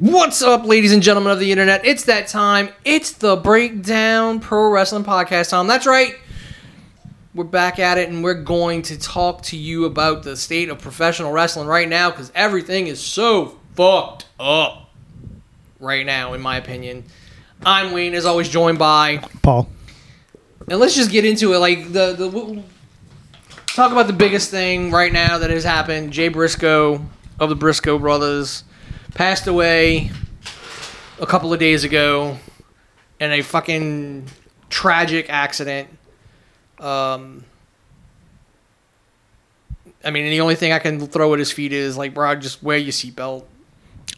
What's up, ladies and gentlemen of the internet? It's that time. It's the Breakdown Pro Wrestling Podcast time. That's right. We're back at it, and we're going to talk to you about the state of professional wrestling right now because everything is so fucked up right now, in my opinion. I'm Wayne, as always, joined by. Paul. And let's just get into it. Like the the we'll talk about the biggest thing right now that has happened. Jay Briscoe of the Briscoe brothers passed away a couple of days ago in a fucking tragic accident. Um, I mean, the only thing I can throw at his feet is like, bro, just wear your seatbelt.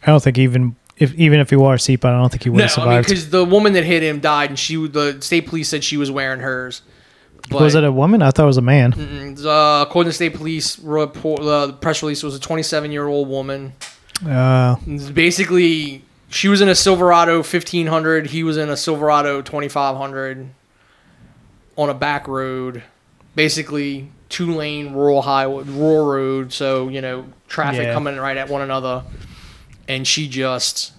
I don't think even if even if he wore a seatbelt, I don't think he would No, have I mean, because the woman that hit him died, and she the state police said she was wearing hers. But, was it a woman? I thought it was a man. Uh, according to state police report, uh, the press release was a 27 year old woman. Uh, Basically, she was in a Silverado 1500. He was in a Silverado 2500 on a back road. Basically, two lane rural highway, rural road. So you know, traffic Yeah. coming right at one another, and she just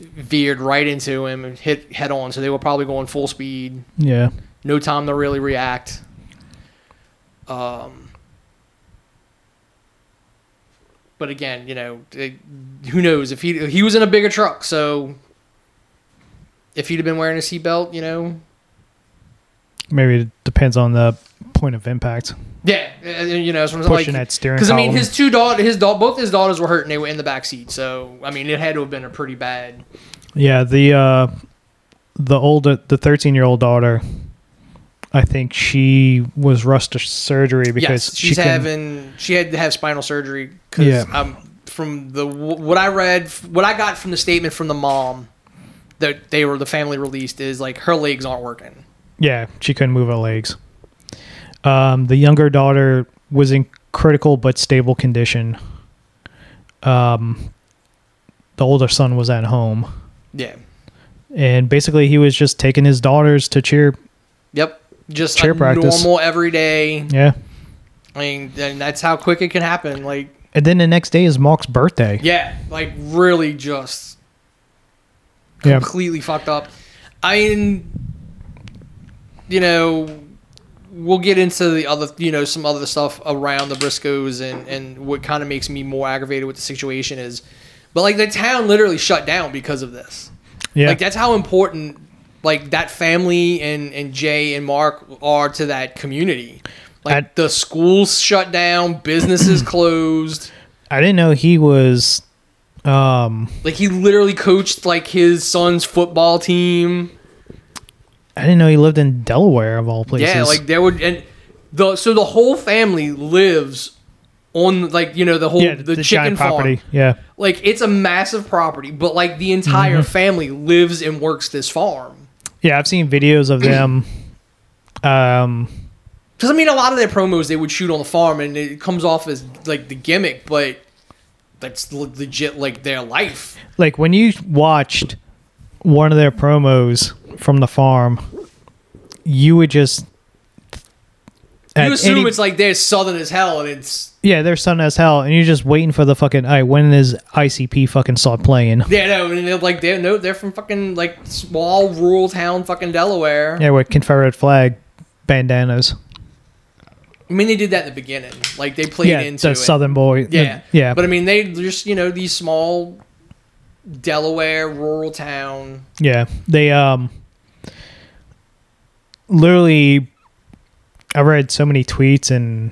veered right into him and hit head on. So they were probably going full speed yeah. no time to really react. Um, but again, you know, it, who knows if he he was in a bigger truck, so if he'd have been wearing a seatbelt, you know, Maybe it depends on the point of impact. yeah, uh, you know, so Pushing like, that steering because I mean, his two daughters, his da- both his daughters were hurt and they were in the back seat, so I mean, it had to have been a pretty bad. Yeah, the uh, the older the thirteen year old daughter, I think she was rushed to surgery because yes, she she's couldn't- having she had to have spinal surgery because Yeah. um, from the what I read, what I got from the statement from the mom that they were the family released is like her legs aren't working. Yeah, she couldn't move her legs. Um, the younger daughter was in critical but stable condition. Um, the older son was at home, Yeah. and basically he was just taking his daughters to cheer. Yep. Just Cheer a practice. normal everyday. Yeah, I mean, and that's how quick it can happen. Like, and then the next day is Mark's birthday. yeah, like really just Yeah, completely fucked up. I mean, you know, we'll get into the other, you know, some other stuff around the Briscoes and and what kind of makes me more aggravated with the situation is, but like the town literally shut down because of this. yeah, Like that's how important like that family and and Jay and Mark are to that community. Like I- the schools shut down, businesses closed. I didn't know he was. Um, Like he literally coached like his son's football team. I didn't know he lived in Delaware of all places. Yeah, like there would and the so the whole family lives on like you know the whole yeah, the, the chicken giant property. farm. Yeah, Like it's a massive property, but like the entire Mm-hmm. family lives and works this farm. Yeah. I've seen videos of them. Um, Because I mean, a lot of their promos they would shoot on the farm, and it comes off as like the gimmick, but that's legit like their life. like when you watched one of their promos from the farm, you would just You assume any- it's like they're southern as hell, and it's yeah, they're southern as hell, and you're just waiting for the fucking. All right, when is ICP fucking start playing? yeah, no, and they're like they're no, they're from fucking like small rural town, fucking Delaware. Yeah, with Confederate flag bandanas. I mean, they did that in the beginning, like they played yeah, into the it. Southern boy. Yeah, yeah, But I mean, they just you know these small Delaware rural town. Yeah, they um literally I read so many tweets and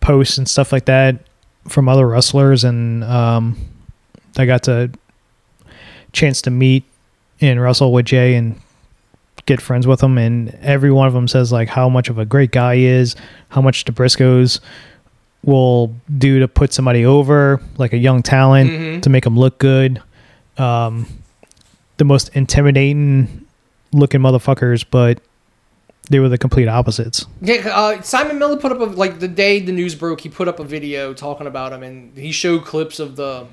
posts and stuff like that from other wrestlers and um I got to chance to meet and wrestle with Jay and get friends with him and every one of them says like how much of a great guy he is, how much the Briscoes will do to put somebody over like a young talent Mhm. to make them look good. Um, the most intimidating looking motherfuckers, but they were the complete opposites. Yeah, uh, Simon Miller put up a like the day the news broke. He put up a video talking about him, and he showed clips of the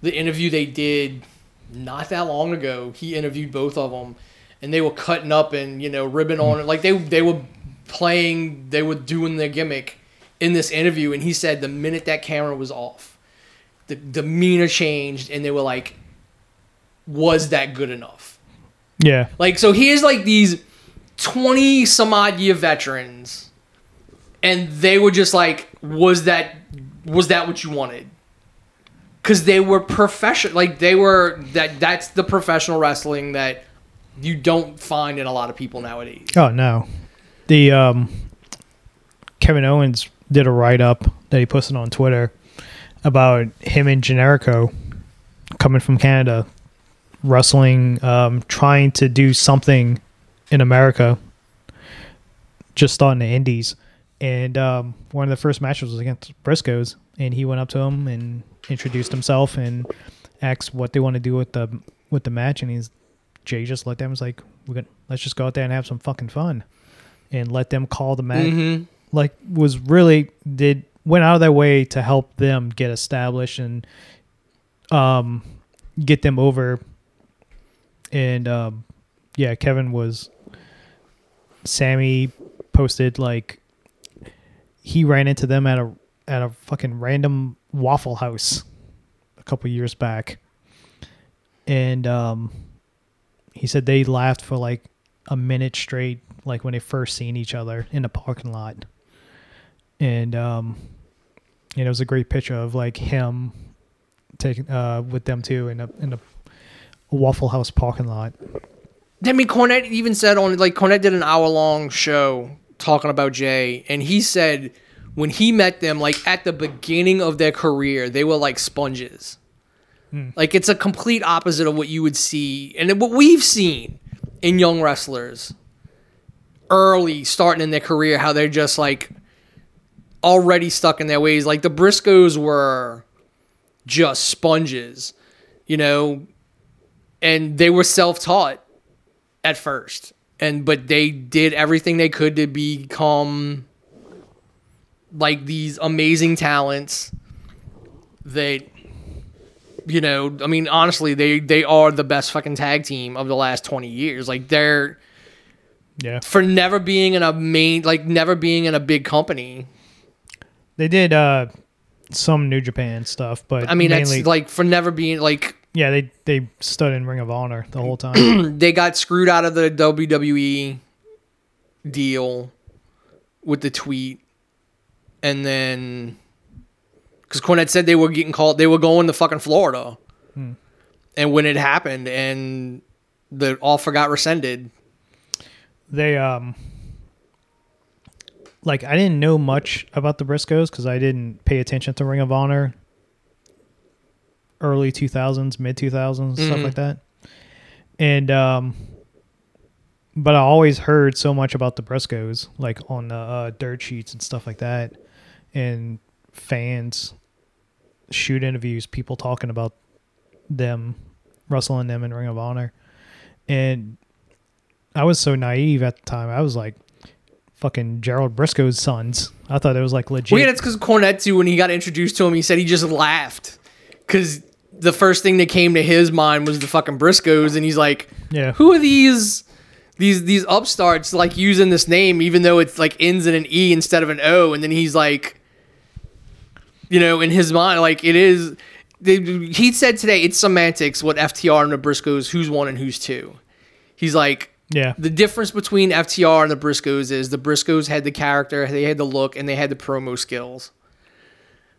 the interview they did not that long ago. He interviewed both of them, and they were cutting up and you know ribbon on it like they they were playing, they were doing their gimmick in this interview, and he said the minute that camera was off, the demeanor changed, and they were like, "Was that good enough?" Yeah. Like, so here's like these twenty some odd year veterans, and they were just like, "Was that was that what you wanted?" Because they were professional, like they were that. That's the professional wrestling that you don't find in a lot of people nowadays. Oh no. The um Kevin Owens did a write up that he posted on Twitter about him and Generico coming from Canada, wrestling, um, trying to do something in America, just starting the indies. And um, one of the first matches was against Briscoes, and he went up to him and introduced himself and asked what they want to do with the with the match. And he's Jay just let them was like, "We're gonna let's just go out there and have some fucking fun," and let them call the match. Mm-hmm. Like was really did went out of their way to help them get established and um get them over. And um yeah, Kevin was Sammy posted like he ran into them at a at a fucking random Waffle House a couple years back, and um, he said they laughed for like a minute straight, like when they first seen each other in the parking lot, and um, and it was a great picture of like him taking uh with them too in a in a Waffle House parking lot. I mean, Cornette even said on like Cornette did an hour long show talking about Jay, and he said when he met them, like at the beginning of their career, they were like sponges. Hmm. Like it's a complete opposite of what you would see, and what we've seen in young wrestlers early starting in their career, how they're just like already stuck in their ways. Like the Briscoes were just sponges, you know, and they were self taught at first. And but they did everything they could to become like these amazing talents that you know i mean honestly they they are the best fucking tag team of the last 20 years. Like they're Yeah, for never being in a main like never being in a big company. They did uh some New Japan stuff, but i mean mainly, that's like for never being like yeah, they they stood in Ring of Honor the whole time. they got screwed out of the WWE deal with the tweet, and then because Cornette said they were getting called, they were going to fucking Florida, and when it happened, and the offer got rescinded. they um like I didn't know much about the Briscoes because I didn't pay attention to Ring of Honor early 2000s, mid 2000s, stuff Mhm. like that. And um but I always heard so much about the Briscoes like on the uh, dirt sheets and stuff like that and fans shoot interviews, people talking about them wrestling them in Ring of Honor. And I was so naive at the time. I was like, fucking Gerald Brisco's sons. I thought it was like legit. Well, yeah, that's because Cornette too. When he got introduced to him, he said he just laughed because the first thing that came to his mind was the fucking Briscoes, and he's like, yeah. who are these these these upstarts like using this name even though it's like ends in an e instead of an o and then he's like you know in his mind like it is they, he said today it's semantics what ftr and the briscoes who's one and who's two he's like Yeah. the difference between ftr and the briscoes is the briscoes had the character they had the look and they had the promo skills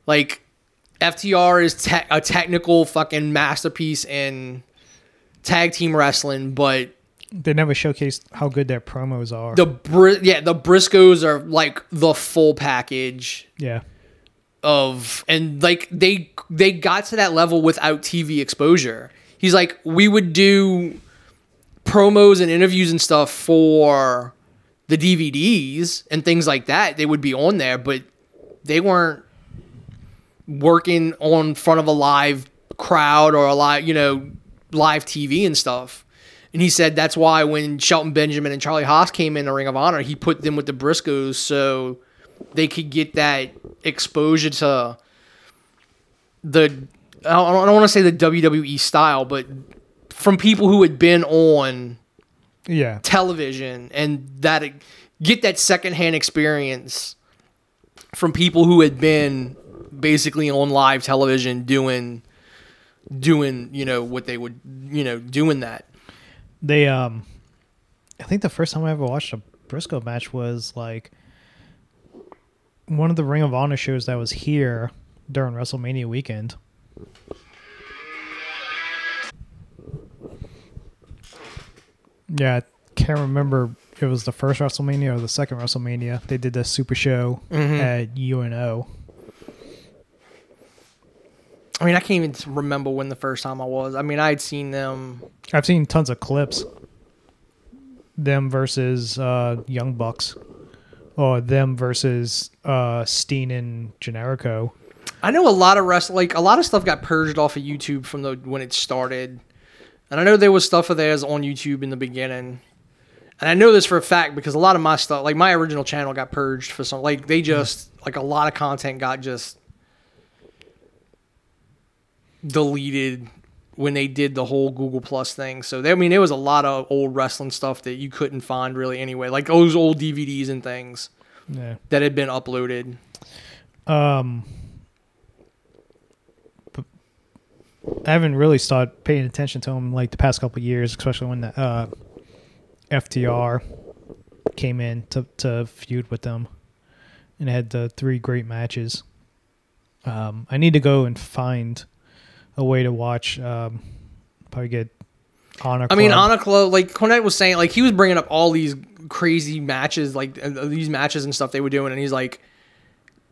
like ftr is te- a technical fucking masterpiece in tag team wrestling but They never showcased how good their promos are. the Bri- yeah the Briscoes are like the full package yeah. of and like they they got to that level without TV exposure. He's like we would do promos and interviews and stuff for the DVDs and things like that. They would be on there, but they weren't working on front of a live crowd or a live, you know, live TV and stuff. And he said that's why when Shelton Benjamin and Charlie Haas came in the Ring of Honor, he put them with the Briscoes so they could get that exposure to the I don't, don't want to say the WWE style, but from people who had been on Yeah. television and that get that secondhand experience from people who had been basically on live television doing doing you know what they would you know doing that. They um, I think the first time I ever watched a Briscoe match was like one of the Ring of Honor shows that was here during WrestleMania weekend. Yeah, I can't remember if it was the first WrestleMania or the second WrestleMania. They did the Super Show at UNO. I mean, I can't even remember when the first time I was. I mean, I had seen them. I've seen tons of clips. Them versus uh, Young Bucks, or them versus uh, Steen and Generico. I know a lot of rest like a lot of stuff got purged off of YouTube from the when it started, and I know there was stuff of theirs on YouTube in the beginning, and I know this for a fact because a lot of my stuff, like my original channel, got purged for some like they just like a lot of content got just deleted when they did the whole Google Plus thing. So there, I mean, there was a lot of old wrestling stuff that you couldn't find really anyway, like those old DVDs and things Yeah. that had been uploaded. Um, I haven't really started paying attention to him like the past couple of years, especially when the uh, FTR came in to to feud with them, and had the three great matches. Um, I need to go and find a way to watch. Um, probably get Honor. I mean. Honor Club, like Cornette was saying, like he was bringing up all these crazy matches, like uh, these matches and stuff they were doing, and he's like,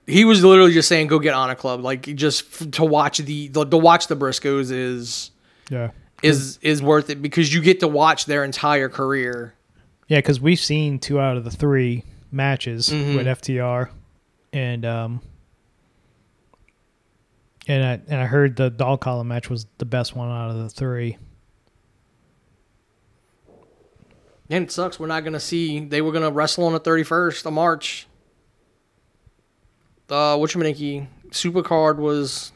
he was literally just saying, "Go get Honor Club." Like just f- to watch the, the to watch the Briscoes is yeah, is is worth it because you get to watch their entire career. Yeah, because we've seen two out of the three matches Mhm. with FTR, and um, and I and I heard the dog collar match was the best one out of the three. And it sucks. We're not gonna see. They were gonna wrestle on the thirty first of March. Uh, Whatchamanicky Super Card was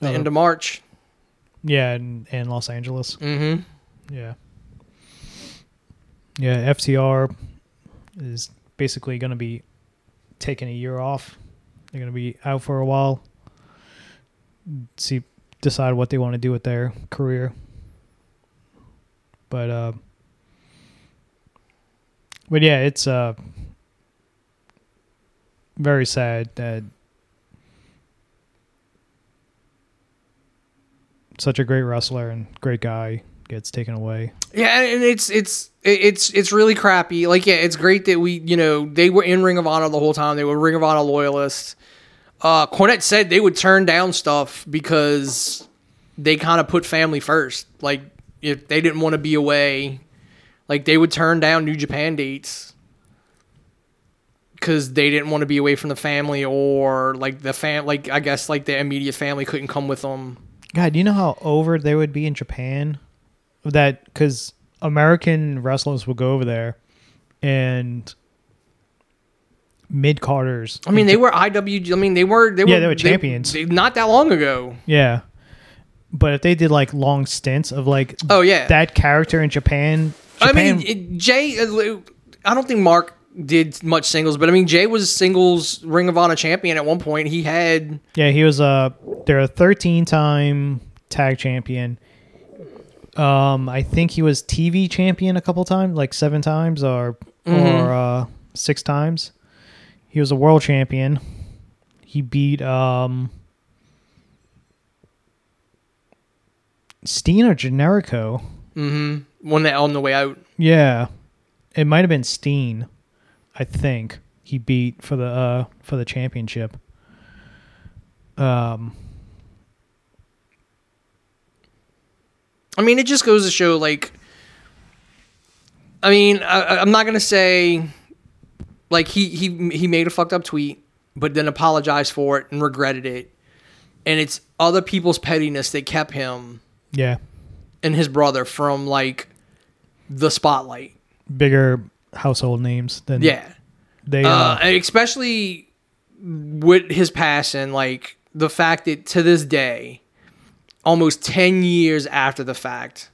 the Uh, end of March. Yeah, in, in Los Angeles. Mm-hmm. Yeah, yeah. FTR is basically going to be taking a year off. They're going to be out for a while. See, decide what they want to do with their career. But uh, but yeah, it's uh very sad that such a great wrestler and great guy gets taken away. Yeah, and it's it's it's it's really crappy. Like, yeah, it's great that we, you know, they were in Ring of Honor the whole time. They were Ring of Honor loyalists. Uh, Cornette said they would turn down stuff because they kind of put family first. Like, if they didn't want to be away, like they would turn down New Japan dates because they didn't want to be away from the family or like the fam, like I guess like the immediate family couldn't come with them. God, do you know how over they would be in Japan? That because American wrestlers would go over there, and mid carders. I mean, they were IW. I mean, they were they were Yeah, they were champions. they- not that long ago. yeah. But if they did like long stints of like Oh yeah, that character in Japan, I mean, it, Jay. uh, I don't think Mark did much singles, but I mean, Jay was singles Ring of Honor champion at one point. He had yeah, he was a they're a thirteen time tag champion. Um, I think he was TV champion a couple times, like seven times or Mhm. or uh, six times. He was a world champion. He beat um Steen or Generico. mm one that on the way out. Yeah, it might have been Steen. I think he beat for the uh for the championship. Um, I mean, it just goes to show, like, I mean, I, I'm not gonna say, like, he he he made a fucked up tweet, but then apologized for it and regretted it, and it's other people's pettiness that kept him yeah, and his brother from like the spotlight. bigger household names than Yeah. they. uh, Uh, and especially with his passing, like the fact that to this day, almost 10 years after the fact,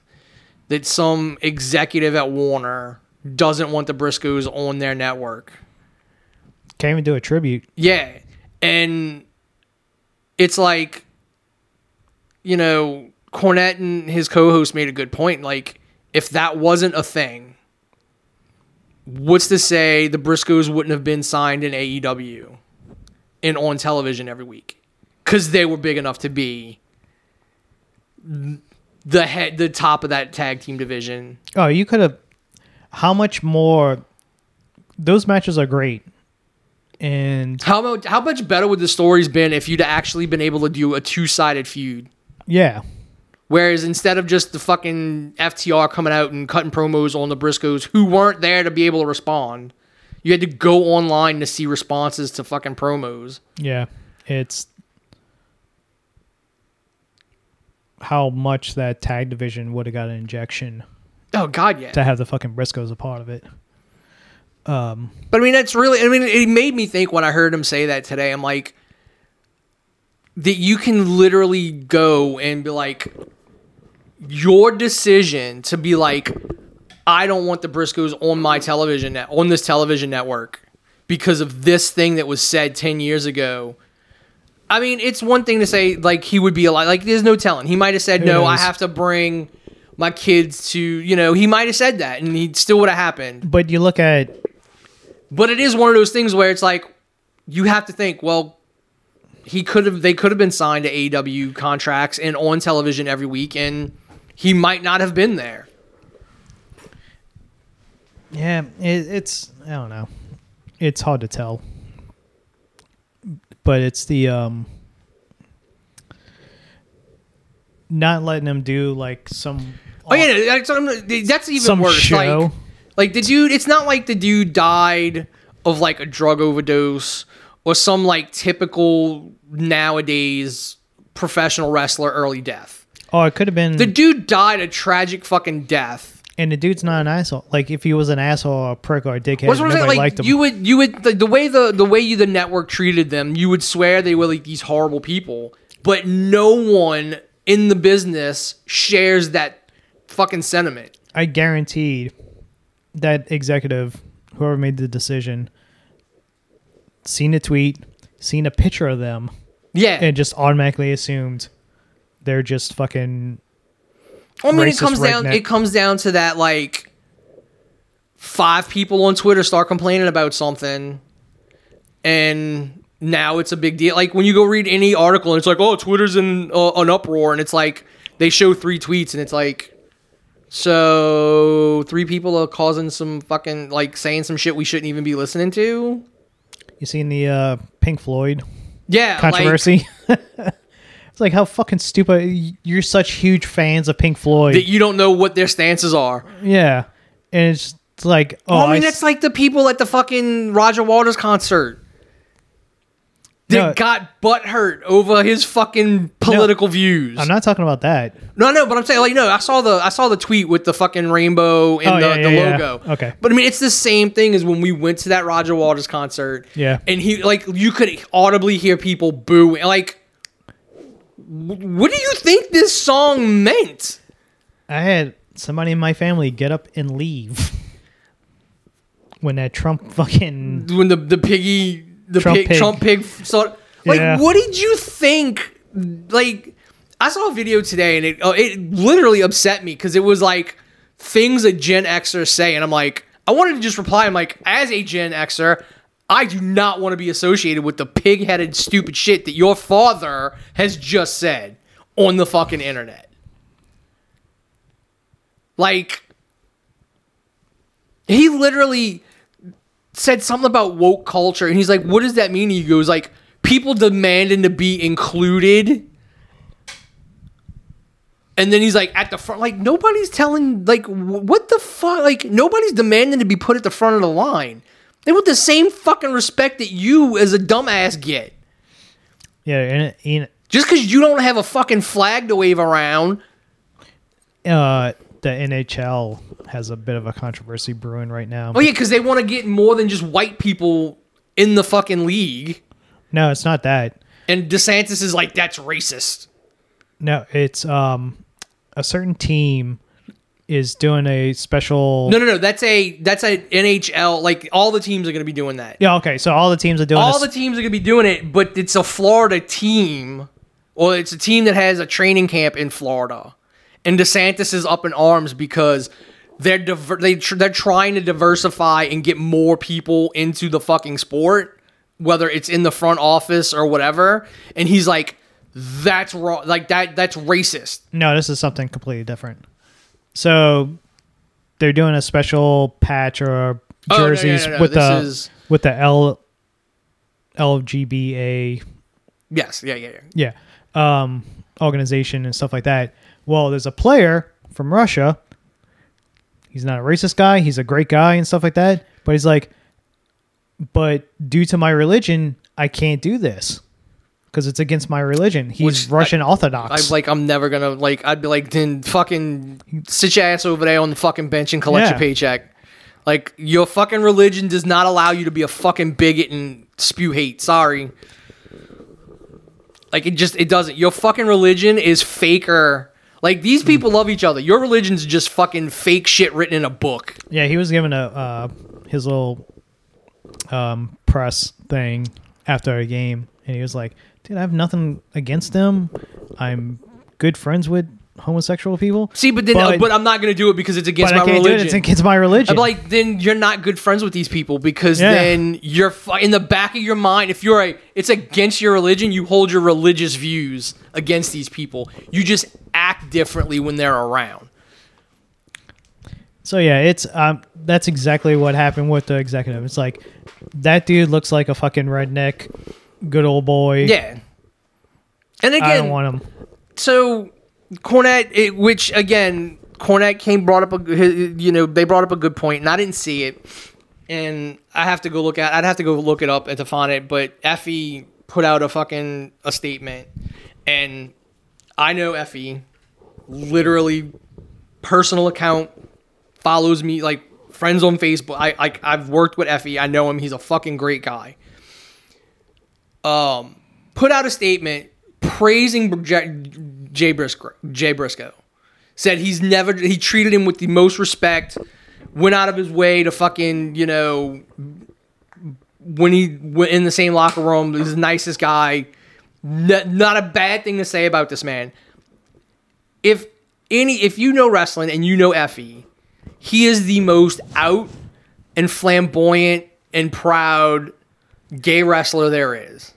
that some executive at Warner doesn't want the Briscoes on their network Can't even do a tribute. Yeah. And it's like, you know, Cornette and his co host made a good point. Like, if that wasn't a thing, what's to say the Briscoes wouldn't have been signed in AEW and on television every week? Because they were big enough to be the head, the top of that tag team division. Oh, you could have. How much more? Those matches are great, and How much, how much better would the stories been if you'd actually been able to do a two sided feud? yeah, Whereas instead of just the fucking FTR coming out and cutting promos on the Briscoes who weren't there to be able to respond, you had to go online to see responses to fucking promos. yeah, it's how much that tag division would have got an injection Oh god, yeah. to have the fucking Briscoes a part of it. Um, But I mean, that's really. I mean, it made me think when I heard him say that today. I'm like, that you can literally go and be like, your decision to be like, I don't want the Briscoes on my television net on this television network because of this thing that was said ten years ago. I mean, it's one thing to say like he would be alive. Like, there's no telling. He might have said, "No, I have to bring my kids to." You know, he might have said that, and he still would have happened. but you look at But it is one of those things where it's like you have to think, well, he could have they could have been signed to AEW contracts and on television every week and he might not have been there. Yeah, it, it's I don't know. It's hard to tell. But it's the um not letting them do like some Oh yeah, that's, that's even some worse. show. Like, like the dude, it's not like the dude died of like a drug overdose or some like typical nowadays professional wrestler early death. Oh, it could have been The dude died a tragic fucking death. and the dude's not an asshole. Like if he was an asshole or a prick or a dickhead, What's nobody saying? liked Like him. you would, you would the, the way the the way you the network treated them, you would swear they were like these horrible people, but no one in the business shares that fucking sentiment. I guaranteed that executive, whoever made the decision, seen a tweet, seen a picture of them, Yeah, and just automatically assumed they're just fucking I mean, it comes down. It comes down to that like five people on Twitter start complaining about something, and now it's a big deal. Like when you go read any article, and it's like, oh, Twitter's in uh, an uproar, and it's like they show three tweets, and it's like. So three people are causing some fucking like saying some shit we shouldn't even be listening to. You seen the uh, Pink Floyd Yeah, controversy? it's like how fucking stupid. You're such huge fans of Pink Floyd. That you don't know what their stances are. yeah, and it's like, oh, Well, I mean, I that's like the people at the fucking Roger Waters concert that No. got butt hurt over his fucking political views. I'm not talking about that. no, no, but I'm saying like no, I saw the I saw the tweet with the fucking rainbow and Oh, the, yeah, the yeah, yeah. logo. Okay. but I mean, it's the same thing as when we went to that Roger Waters concert. Yeah. and he like you could audibly hear people booing. Like, what do you think this song meant? I had somebody in my family get up and leave when that Trump fucking when the the piggy the Trump pig, pig. Trump pig sort like Yeah. what did you think like I saw a video today and it uh, it literally upset me because it was like things a Gen Xer say and I'm like I wanted to just reply I'm like as a Gen Xer I do not want to be associated with the pig-headed stupid shit that your father has just said on the fucking internet like he literally said something about woke culture and he's like what does that mean? He goes like people demanding to be included. And then he's like at the front like nobody's telling like what the fuck? Like nobody's demanding to be put at the front of the line. They want the same fucking respect that you as a dumbass get. Yeah, and, and just because you don't have a fucking flag to wave around. uh, the NHL has a bit of a controversy brewing right now. oh yeah because they want to get more than just white people in the fucking league No, it's not that. and desantis is like that's racist No, it's um a certain team is doing a special. No, no, no. That's a that's a NHL. Like all the teams are going to be doing that. Yeah, okay. So all the teams are doing all this- the teams are going to be doing it, but it's a Florida team. Well, it's a team that has a training camp in Florida, and DeSantis is up in arms because they're diver- they tr- they're trying to diversify and get more people into the fucking sport, whether it's in the front office or whatever. And he's like, "That's wrong. Like that. That's racist." No, this is something completely different. So they're doing a special patch or Oh, no, no, jerseys no, no, with this the is- with the L LGBA Yes. Yeah. Yeah. Yeah. yeah um organization and stuff like that. Well, there's a player from Russia. He's not a racist guy. He's a great guy and stuff like that. But he's like, but due to my religion, I can't do this because it's against my religion. He's Which Russian Orthodox. I'm like, I'm never gonna like. I'd be like, then fucking sit your ass over there on the fucking bench and collect Yeah. your paycheck. Like your fucking religion does not allow you to be a fucking bigot and spew hate. Sorry. Like it just it doesn't. Your fucking religion is faker. Like these people love each other. Your religion's just fucking fake shit written in a book. Yeah, he was given a uh, his little um, press thing after a game, and he was like, "Dude, I have nothing against them. I'm good friends with homosexual people. See, but then, But- but, I'm not gonna do it because it's against but I my can't religion. do it. It's against my religion." I'm like, then you're not good friends with these people because Yeah. then you're in the back of your mind. If you're a, it's against your religion. You hold your religious views against these people. You just act differently when they're around. So yeah, it's um that's exactly what happened with the executive. It's like that dude looks like a fucking redneck, good old boy. Yeah. And again, I don't want him. so Cornette, it, which again, Cornette came brought up a you know they brought up a good point, and I didn't see it, and I have to go look at I'd have to go look it up and to find it, but Effy put out a fucking a statement, and I know Effy, literally, personal account follows me like friends on Facebook. I like I've worked with Effy. I know him. He's a fucking great guy. Um, put out a statement praising J- Jay Briscoe. Jay Briscoe said he's never he treated him with the most respect. Went out of his way to fucking you know when he went in the same locker room. He's the nicest guy. N- not a bad thing to say about this man. If any, if you know wrestling and you know Effy, he is the most out and flamboyant and proud gay wrestler there is.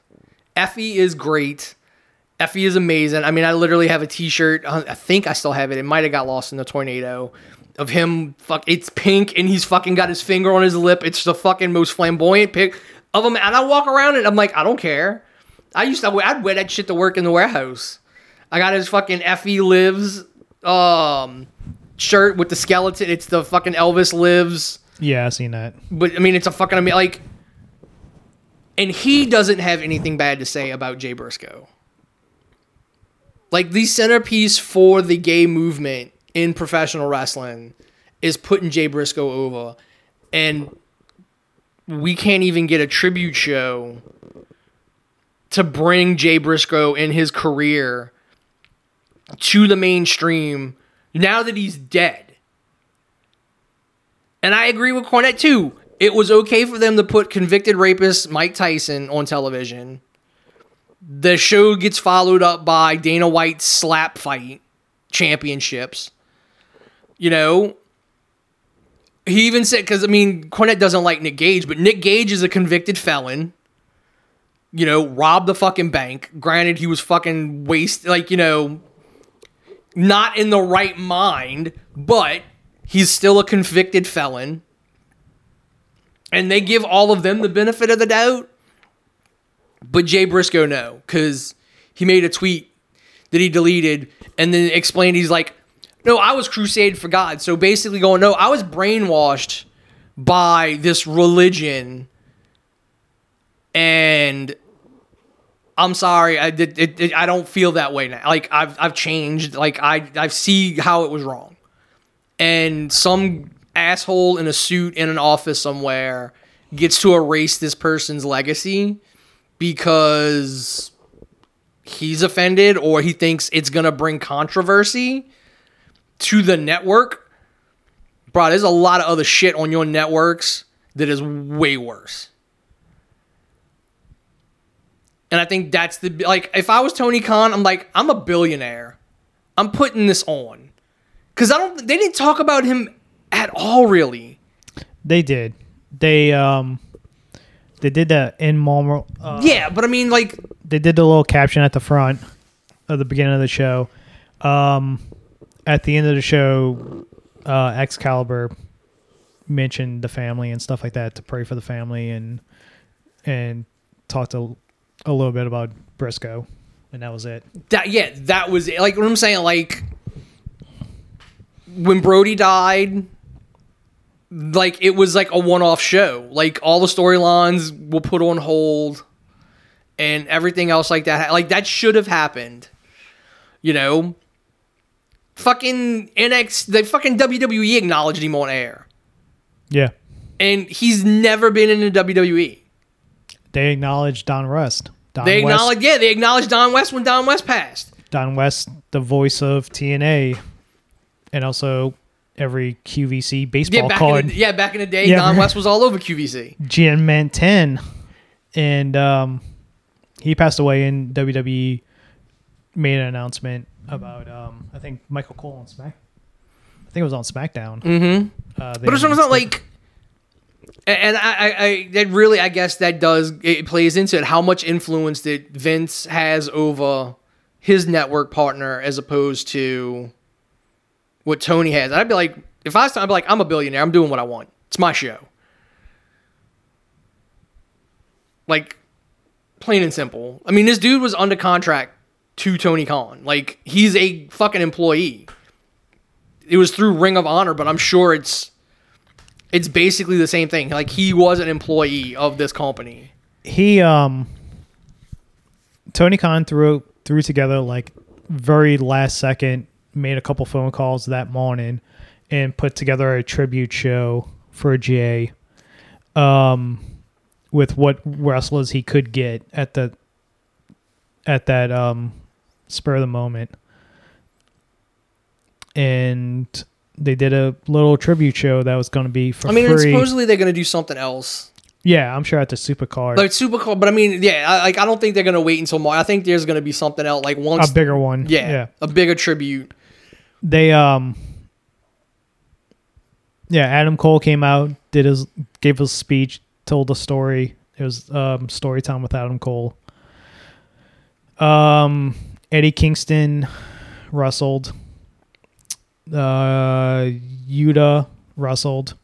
Effy is great. Effy is amazing. I mean, I literally have a T-shirt. uh, I think I still have it. It might have got lost in the tornado. Of him, fuck, it's pink, and he's fucking got his finger on his lip. It's the fucking most flamboyant pic of him. And I walk around and I'm like, I don't care. I used to, I'd wear that shit to work in the warehouse. I got his fucking Effy lives um shirt with the skeleton. It's the fucking Elvis lives Yeah, I seen that. but I mean, it's a fucking I mean, like, and he doesn't have anything bad to say about Jay Briscoe. Like the centerpiece for the gay movement in professional wrestling is putting Jay Briscoe over, and we can't even get a tribute show to bring Jay Briscoe in his career to the mainstream now that he's dead. And I agree with Cornette too. It was okay for them to put convicted rapist Mike Tyson on television. The show gets followed up by Dana White's slap fight championships. You know, he even said because I mean Cornette doesn't like Nick Gage, but Nick Gage is a convicted felon. You know, robbed the fucking bank. Granted, he was fucking waste like you know, not in the right mind, but he's still a convicted felon. And they give all of them the benefit of the doubt. But Jay Briscoe, no, because he made a tweet that he deleted and then explained he's like, no, I was crusade for God. So basically going, no, I was brainwashed by this religion and I'm sorry, I it, it, I don't feel that way now. Like I've I've changed. Like I I see how it was wrong, and some asshole in a suit in an office somewhere gets to erase this person's legacy because he's offended or he thinks it's gonna bring controversy to the network. bro, there's a lot of other shit on your networks that is way worse. And I think that's the like if I was Tony Khan, I'm like, I'm a billionaire. I'm putting this on. Cause I don't they didn't talk about him at all really. They did. They um they did the in moment uh, yeah, but I mean like they did the little caption at the front of the beginning of the show. Um at the end of the show, uh Excalibur mentioned the family and stuff like that to pray for the family and and talked a, a little bit about Briscoe and that was it. that yeah, that was it. like what I'm saying like when Brodie died like it was like a one-off show. Like all the storylines were put on hold and everything else like that. Like that should have happened. You know, fucking NX, the fucking WWE acknowledged him on air, Yeah. and he's never been in the WWE. They acknowledged Don West. Don They West, acknowledged, yeah, they acknowledged Don West when Don West passed. Don West, the voice of TNA, and also every QVC Yeah, baseball back card. in the, yeah, back in the day, Yeah. Don West was all over QVC. Man 10. And um, he passed away and WWE, made an announcement about, um, I think, Michael Cole on Smack. I think it was on SmackDown. Mm-hmm. Uh, But it's not like, and I, I, I, that really, I guess that does it plays into it. How much influence that Vince has over his network partner as opposed to what Tony has. I'd be like, if I I'd be like, I'm a billionaire. I'm doing what I want. It's my show. Like, plain and simple. I mean, this dude was under contract to Tony Khan. Like, he's a fucking employee. It was through Ring of Honor, but I'm sure it's it's basically the same thing. Like he was an employee of this company. he um Tony Khan threw threw together like very last second, made a couple phone calls that morning, and put together a tribute show for Jay, um, with what wrestlers he could get at the at that um spur of the moment, and they did a little tribute show that was going to be for I mean, free. supposedly they're gonna do something else. yeah, I'm sure at the Supercard, Like super cool, but I mean, yeah, I, like I don't think they're gonna wait until March. I think there's gonna be something else. Like once, a bigger one. yeah, yeah. a bigger tribute. They um yeah adam cole came out did his gave his speech told a story. It was um story time with adam cole. Um eddie kingston wrestled. Uh yuta wrestled.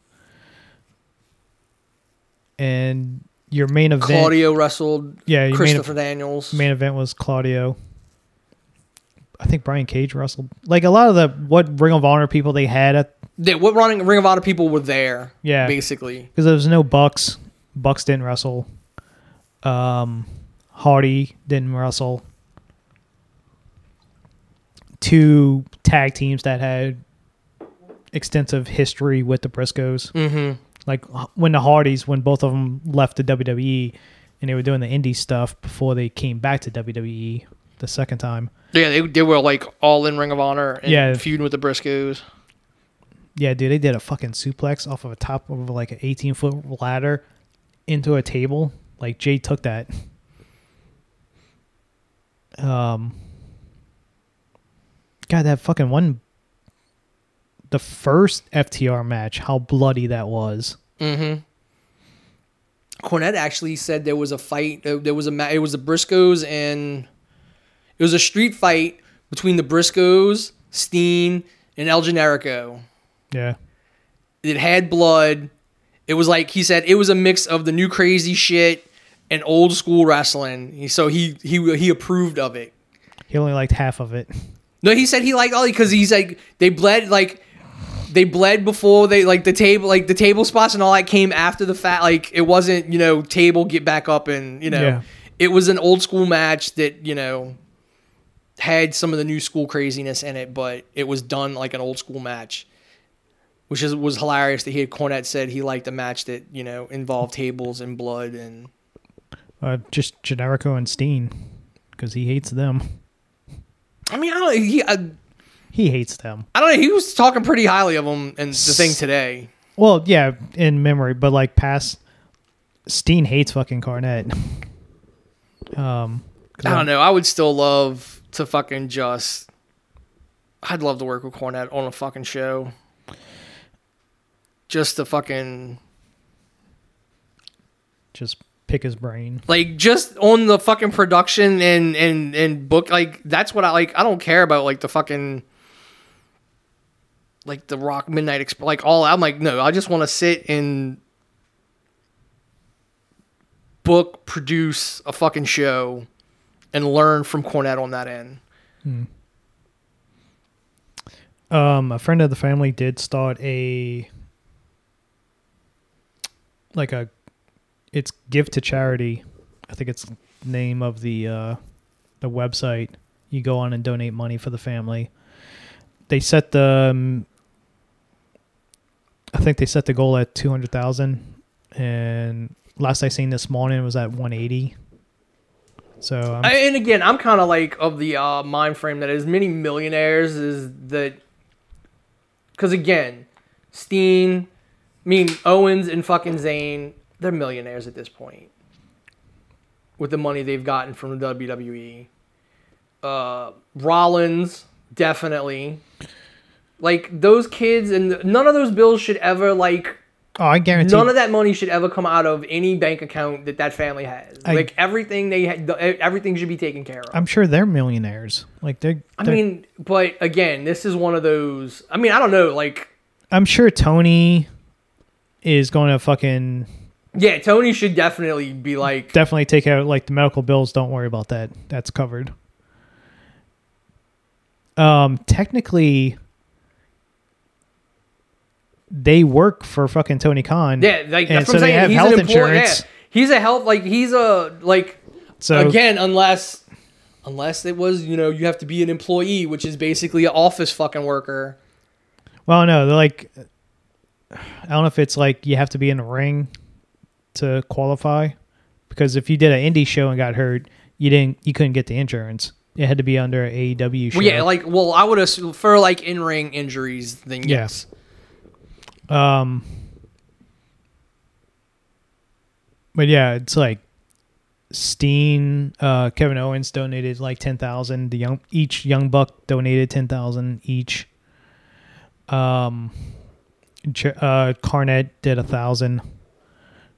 And your main event Claudio wrestled. Yeah your main, Christopher Daniels. main event was claudio i think brian cage wrestled like a lot of the what ring of honor people they had at Yeah, what running Ring of Honor people were there? Yeah. basically. because there was no Bucks. Bucks didn't wrestle. Um, Hardy didn't wrestle. Two tag teams that had extensive history with the Briscoes. Mm-hmm. Like when the Hardys, when both of them left the WWE, and they were doing the indie stuff before they came back to WWE the second time. Yeah, they, they were like all in Ring of Honor and Yeah. feuding with the Briscoes. Yeah, dude, they did a fucking suplex off of a top of like an 18 foot ladder into a table. Like Jay took that. Um, God, that fucking one. The first FTR match, how bloody that was. Mm-hmm. Cornette actually said there was a fight. uh, There was a ma- it was the Briscoes and it was a street fight between the Briscoes, Steen, and El Generico. Yeah, It had blood. It was like he said it was a mix of the new crazy shit and old school wrestling. So he he he approved of it. he only liked half of it. No, he said he liked all because he's like they bled like they bled before they like the table like the table spots and all that came after the fact. Like it wasn't you know table get back up and you know Yeah. it was an old school match that you know had some of the new school craziness in it, but it was done like an old school match. Which is was hilarious that he had Cornette said he liked a match that you know involved tables and blood and Uh, just Generico and Steen, because he hates them. I mean I don't he I, he hates them. I don't know. He was talking pretty highly of them in the thing today. Well, yeah, in memory, but like past, Steen hates fucking Cornette. Um, I don't know. I would still love to fucking just. I'd love to work with Cornette on a fucking show. Just to fucking Just pick his brain. like just on the fucking production and and and book like that's what I like. I don't care about like the fucking like the Rock Midnight Express like all. I'm like no, I just want to sit and book produce a fucking show and learn from Cornette on that end. Um, a friend of the family did start a like a it's give to charity. I think it's name of the uh the website. You go on and donate money for the family. They set the um, I think they set the goal at 200,000 and last I seen this morning was at 180. So I'm, and again, I'm kind of like of the uh, mind frame that as many millionaires is that because again, Steen, I mean Owens and fucking Zayn, they're millionaires at this point with the money they've gotten from the WWE. Uh, Rollins definitely. Like those kids and none of those bills should ever like oh, I guarantee None of that money should ever come out of any bank account that that family has. I- like everything they ha- everything should be taken care of. I'm sure they're millionaires. Like they're, I they're- mean, but again, this is one of those. I mean, I don't know. Like, I'm sure Tony is going to fucking yeah, Tony should definitely be like. definitely take out like the medical bills. Don't worry about that. That's covered. Um, technically, they work for fucking Tony Khan. Yeah, like And that's so what I'm they saying. have he's health an employee. insurance. Yeah, he's a health like he's a like So again unless unless it was you know you have to be an employee, which is basically an office fucking worker. well, no, they're like, I don't know if it's like you have to be in the ring to qualify, because if you did an indie show and got hurt, you didn't, you couldn't get the insurance. It had to be under a AEW show. Well, yeah, like well, I would assume for like in ring injuries, then Yeah. yes. Um, but yeah, it's like Steen, uh, Kevin Owens donated like ten thousand. The young each young buck donated ten thousand each. Um, uh, Cornette did a thousand.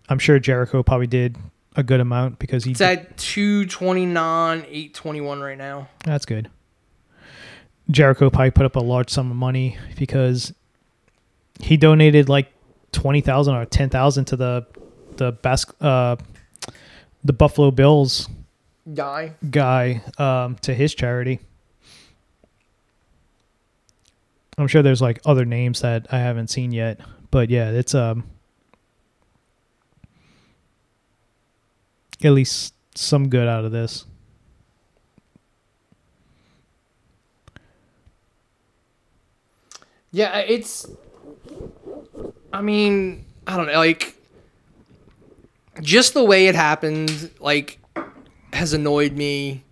I'm sure Jericho probably did a good amount because he's at two twenty nine, eight twenty one right now. That's good. Jericho probably put up a large sum of money because he donated like twenty thousand or ten thousand to the the bas- uh the Buffalo Bills Guy. guy um to his charity. I'm sure there's like other names that I haven't seen yet, but yeah, it's um at least some good out of this. Yeah, it's. I mean, I don't know. Like, just the way it happened, like, has annoyed me.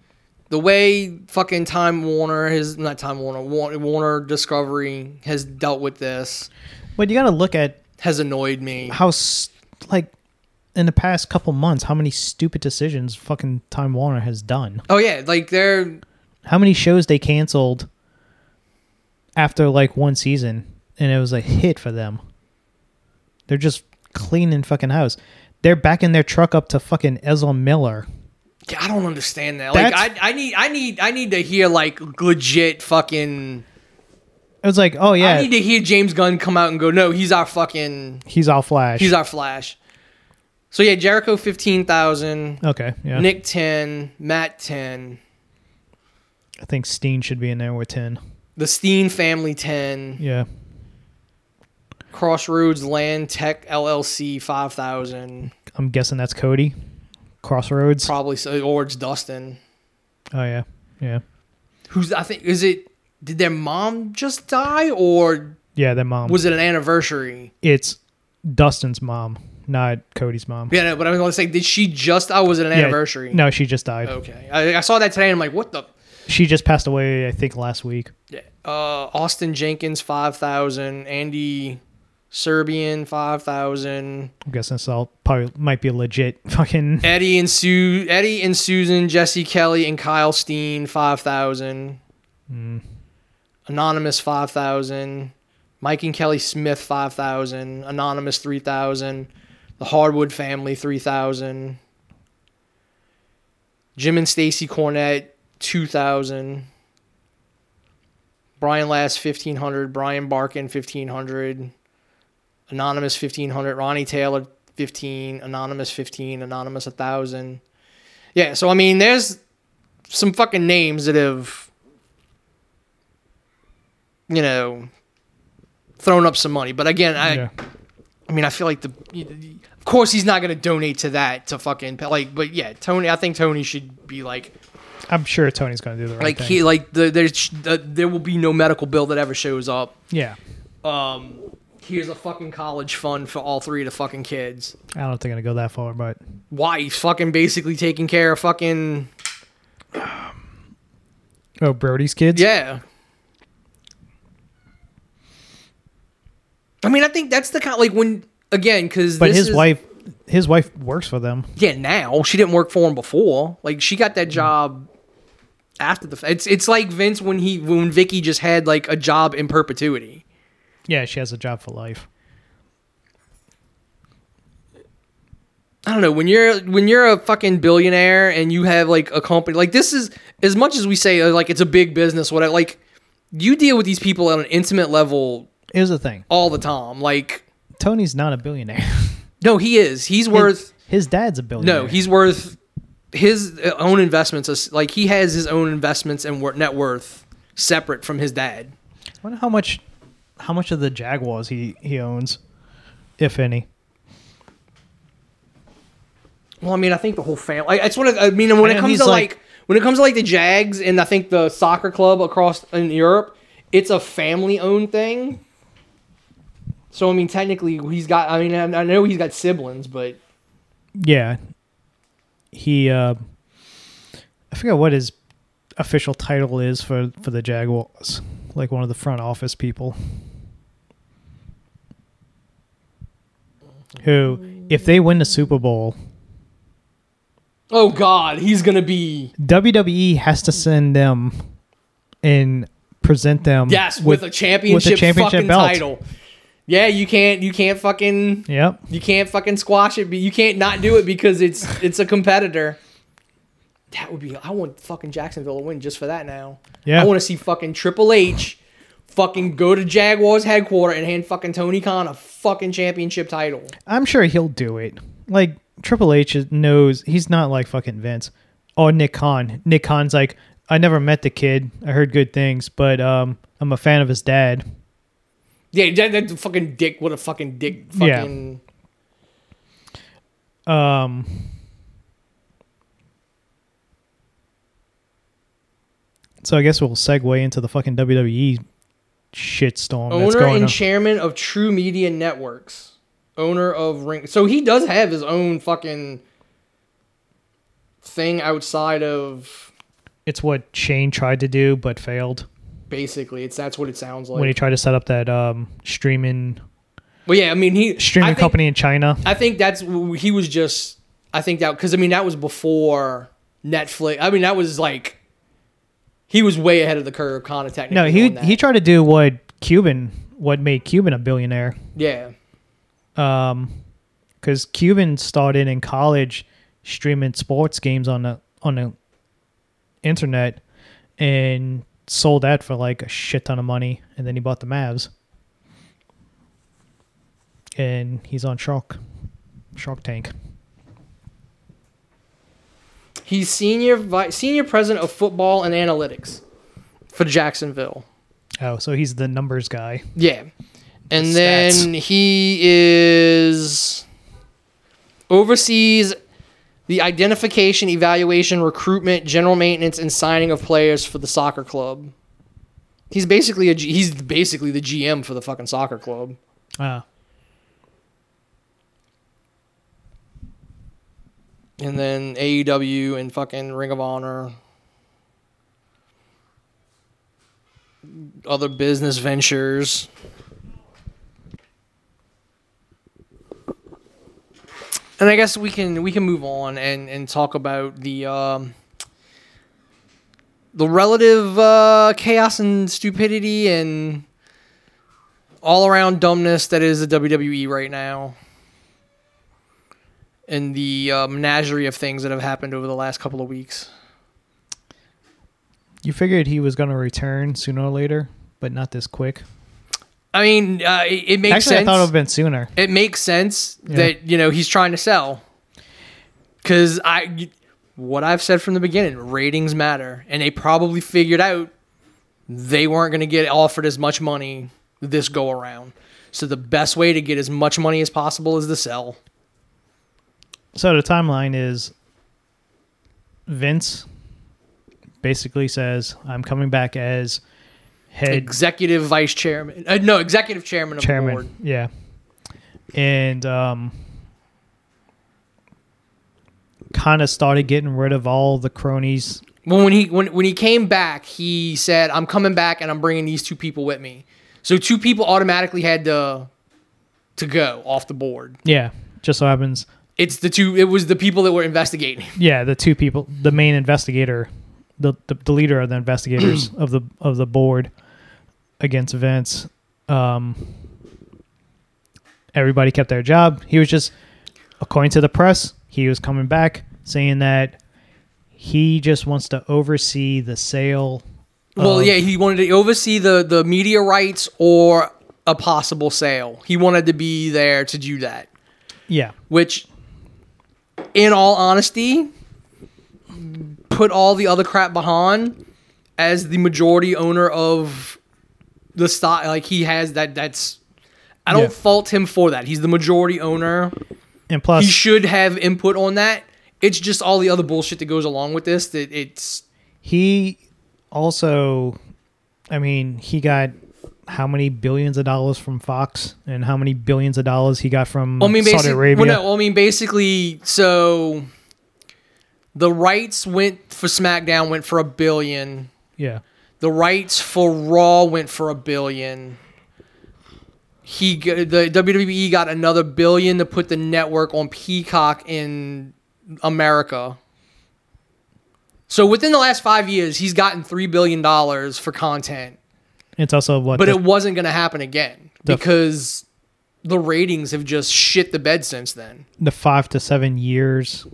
The way fucking Time Warner has not Time Warner Warner, Discovery has dealt with this But you got to look at has annoyed me. how s- like in the past couple months how many stupid decisions fucking Time Warner has done. Oh yeah, like they're How many shows they canceled after like one season and it was a hit for them. They're just cleaning fucking house. They're backing their truck up to fucking Ezra Miller. I don't understand that. Like I, That's- I need I need I need to hear like legit fucking. It was like, oh yeah, I need to hear James Gunn come out and go, no, he's our fucking he's all Flash. he's our Flash. So yeah, Jericho fifteen thousand. okay, yeah. Nick 10, Matt 10, I think Steen should be in there with ten. the Steen family 10, Yeah, Crossroads Land Tech LLC 5,000, I'm guessing that's Cody. Crossroads. probably so, or it's Dustin. oh yeah, yeah, Who's, I think, is it, did their mom just die or yeah. Their mom. was it an anniversary? it's Dustin's mom, not Cody's mom. Yeah, no, but I was going to say, did she just, oh, was it an Yeah, anniversary? No, she just died. Okay. I, I saw that today and I'm like, what the? She just passed away, I think, last week. Yeah. Uh, Austin Jenkins five thousand. Andy Serbian five thousand. I'm guessing this all probably might be legit. Fucking Eddie and Sue, Eddie and Susan, Jesse Kelly and Kyle Steen five thousand. mm, Anonymous five thousand. Mike and Kelly Smith five thousand. Anonymous three thousand. The Hardwood family three thousand. Jim and Stacy Cornette two thousand. Brian Last fifteen hundred. Brian Barkin fifteen hundred. Anonymous fifteen hundred. Ronnie Taylor fifteen. Anonymous fifteen. Anonymous a thousand. Yeah, so I mean, there's some fucking names that have, you know, thrown up some money. But again, I, yeah. I mean, I feel like the, of course, he's not going to donate to that to fucking like. But yeah, Tony, I think Tony should be like, I'm sure Tony's gonna do the right like thing. he, like the there's the, there will be no medical bill that ever shows up. yeah, Um, here's a fucking college fund for all three of the fucking kids. I don't think I'm gonna go that far, but Why he's fucking basically taking care of fucking oh, Brodie's kids. yeah. I mean, I think that's the kind like when again because but his wife, his wife works for them. Yeah, now she didn't work for him before. Like she got that mm. job after the. It's it's like Vince when he when Vickie just had like a job in perpetuity. Yeah, she has a job for life. I don't know when you're when you're a fucking billionaire and you have like a company like this is as much as we say uh, like it's a big business whatever like you deal with these people on an intimate level Here's the thing: all the time like Tony's not a billionaire. no he is he's worth his dad's a billionaire. no he's worth his own investments is- like he has his own investments and wor- net worth separate from his dad I wonder how much, how much of the Jaguars he he owns, if any. Well, I mean, I think the whole family. It's one of. I mean, when I it comes to like- like, when it comes to like the Jags and I think the soccer club across in Europe, it's a family-owned thing. So I mean, technically, he's got. I mean, I I know he's got siblings, but Yeah, he. uh I forget what his official title is for for the Jaguars. Like one of the front office people. Who, if they win the Super Bowl, oh god, he's gonna be WWE has to send them and present them. yes with, a championship, with a championship fucking belt. title. Yeah, you can't you can't fucking Yep. you can't fucking squash it. But you can't not do it because it's it's a competitor. That would be. I want fucking Jacksonville to win just for that now. Yeah. I want to see fucking Triple H fucking go to Jaguars headquarters and hand fucking Tony Khan a fucking championship title. I'm sure he'll do it. Like Triple H knows he's not like fucking Vince or Nick Khan. Nick Khan's like, I never met the kid. I heard good things, but um, I'm a fan of his dad. Yeah, that, that fucking dick. What a fucking dick. Yeah. Fucking. Um, so I guess we'll segue into the fucking WWE shitstorm that's Owner going and on. chairman of TruMedia Networks. Owner of Ring. So he does have his own fucking thing outside of. it's what Shane tried to do but failed Basically, it's that's what it sounds like. when he tried to set up that um streaming well, yeah, I mean he streaming think- company in China. I think that's he was just. I think that because I mean that was before Netflix. I mean that was like he was way ahead of the curve, kind of technically. No, he he tried to do what Cuban, what made Cuban a billionaire. yeah, Um, because Cuban started in college streaming sports games on the on the internet, and sold that for like a shit ton of money, and then he bought the Mavs, and he's on Shark, Shark Tank. He's senior vi- senior president of football and analytics for Jacksonville. Oh, so he's the numbers guy. Yeah, and The then he is oversees the identification, evaluation, recruitment, general maintenance, and signing of players for the soccer club. He's basically a G- he's basically the GM for the fucking soccer club. Ah, and then AEW and fucking Ring of Honor. other business ventures. And I guess we can we can move on and, and talk about the um, the relative uh, chaos and stupidity and all around dumbness that is the WWE right now, and the uh, menagerie of things that have happened over the last couple of weeks. You figured he was going to return sooner or later, but not this quick. I mean, uh, it, it makes Actually, sense. I thought it would have been sooner. it makes sense Yeah. that you know he's trying to sell because i what i've said from the beginning ratings matter and they probably figured out they weren't going to get offered as much money this go around so the best way to get as much money as possible is to sell So the timeline is Vince basically says, I'm coming back as head executive vice chairman uh, no executive chairman of chairman. the board Yeah. And um kind of started getting rid of all the cronies. well when he when, when he came back he said i'm coming back and i'm bringing these two people with me so two people automatically had to to go off the board Yeah. Just so happens It's the two. It was the people that were investigating. yeah, the two people the main investigator the the, the leader of the investigators of the of the board against Vince. Um everybody kept their job. He was just according to the press, he was coming back saying that he just wants to oversee the sale Well, of- yeah, he wanted to oversee the the media rights or a possible sale. He wanted to be there to do that. Yeah. Which, in all honesty, put all the other crap behind. As the majority owner of the stock, like he has that. That's I don't Yeah. fault him for that. He's the majority owner. And plus he should have input on that. It's just all the other bullshit that goes along with this that it's He also, I mean, he got how many billions of dollars from Fox and how many billions of dollars he got from Well, I mean, Saudi Arabia. well, no, well, I mean, basically, so the rights went for SmackDown went for a billion. Yeah. The rights for Raw went for a billion. He the WWE got another billion to put the network on Peacock in America. So within the last five years, he's gotten three billion dollars for content, It's also what but the, it wasn't going to happen again The- because the ratings have just shit the bed since then. the five to seven years.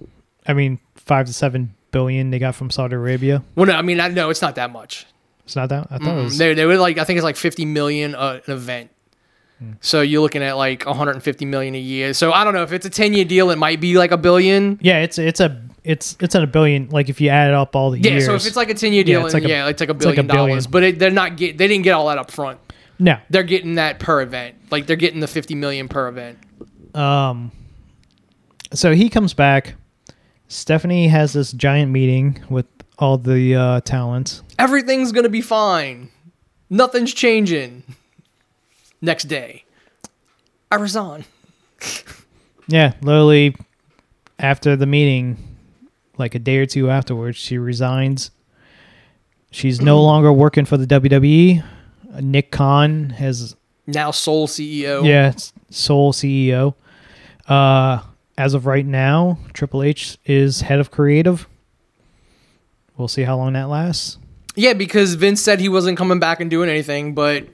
I mean, five to seven billion they got from Saudi Arabia. Well, no, I mean, I know it's not that much. It's not that. I thought it was. They they were like I think it's like 50 million uh, an event. Hmm. So you're looking at like 150 million a year. So I don't know if it's a 10 year deal, it might be like a billion. Yeah, it's it's a it's it's at a billion. Like if you added up all the Yeah. years. So if it's like a 10 year deal, Yeah, it's and like a- yeah, it's like a it's like a billion dollars. billion. But it, they're not get they didn't get all that up front. no, They're getting that per event. Like they're getting the 50 million per event. Um, so he comes back. Stephanie has this giant meeting with all the uh, talents. Everything's gonna be fine. Nothing's changing. Next day, I resign. Yeah, literally after the meeting, like a day or two afterwards, she resigns. She's no longer working for the WWE. Nick Khan has Now sole CEO. yeah, sole CEO. Uh, as of right now, Triple H is head of creative. We'll see how long that lasts. Yeah, because Vince said he wasn't coming back and doing anything, but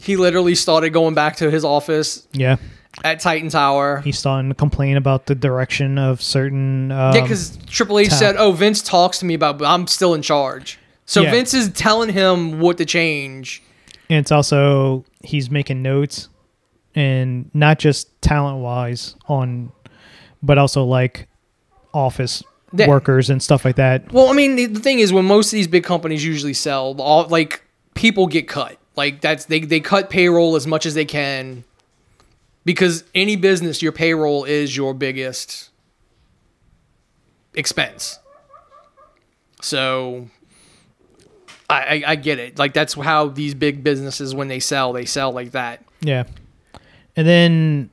he literally started going back to his office Yeah, at Titan Tower. he's starting to complain about the direction of certain. Um, yeah, because Triple H ta- said, "Oh, Vince talks to me about, but I'm still in charge." So Yeah. Vince is telling him what to change. and it's also he's making notes, and not just talent wise on, but also like office Yeah. workers and stuff like that. Well, I mean, the, the thing is, when most of these big companies usually sell, all like people get cut. Like that's they they cut payroll as much as they can, because any business, your payroll is your biggest expense. So, I, I I get it. Like that's how these big businesses, when they sell, they sell like that. Yeah, and then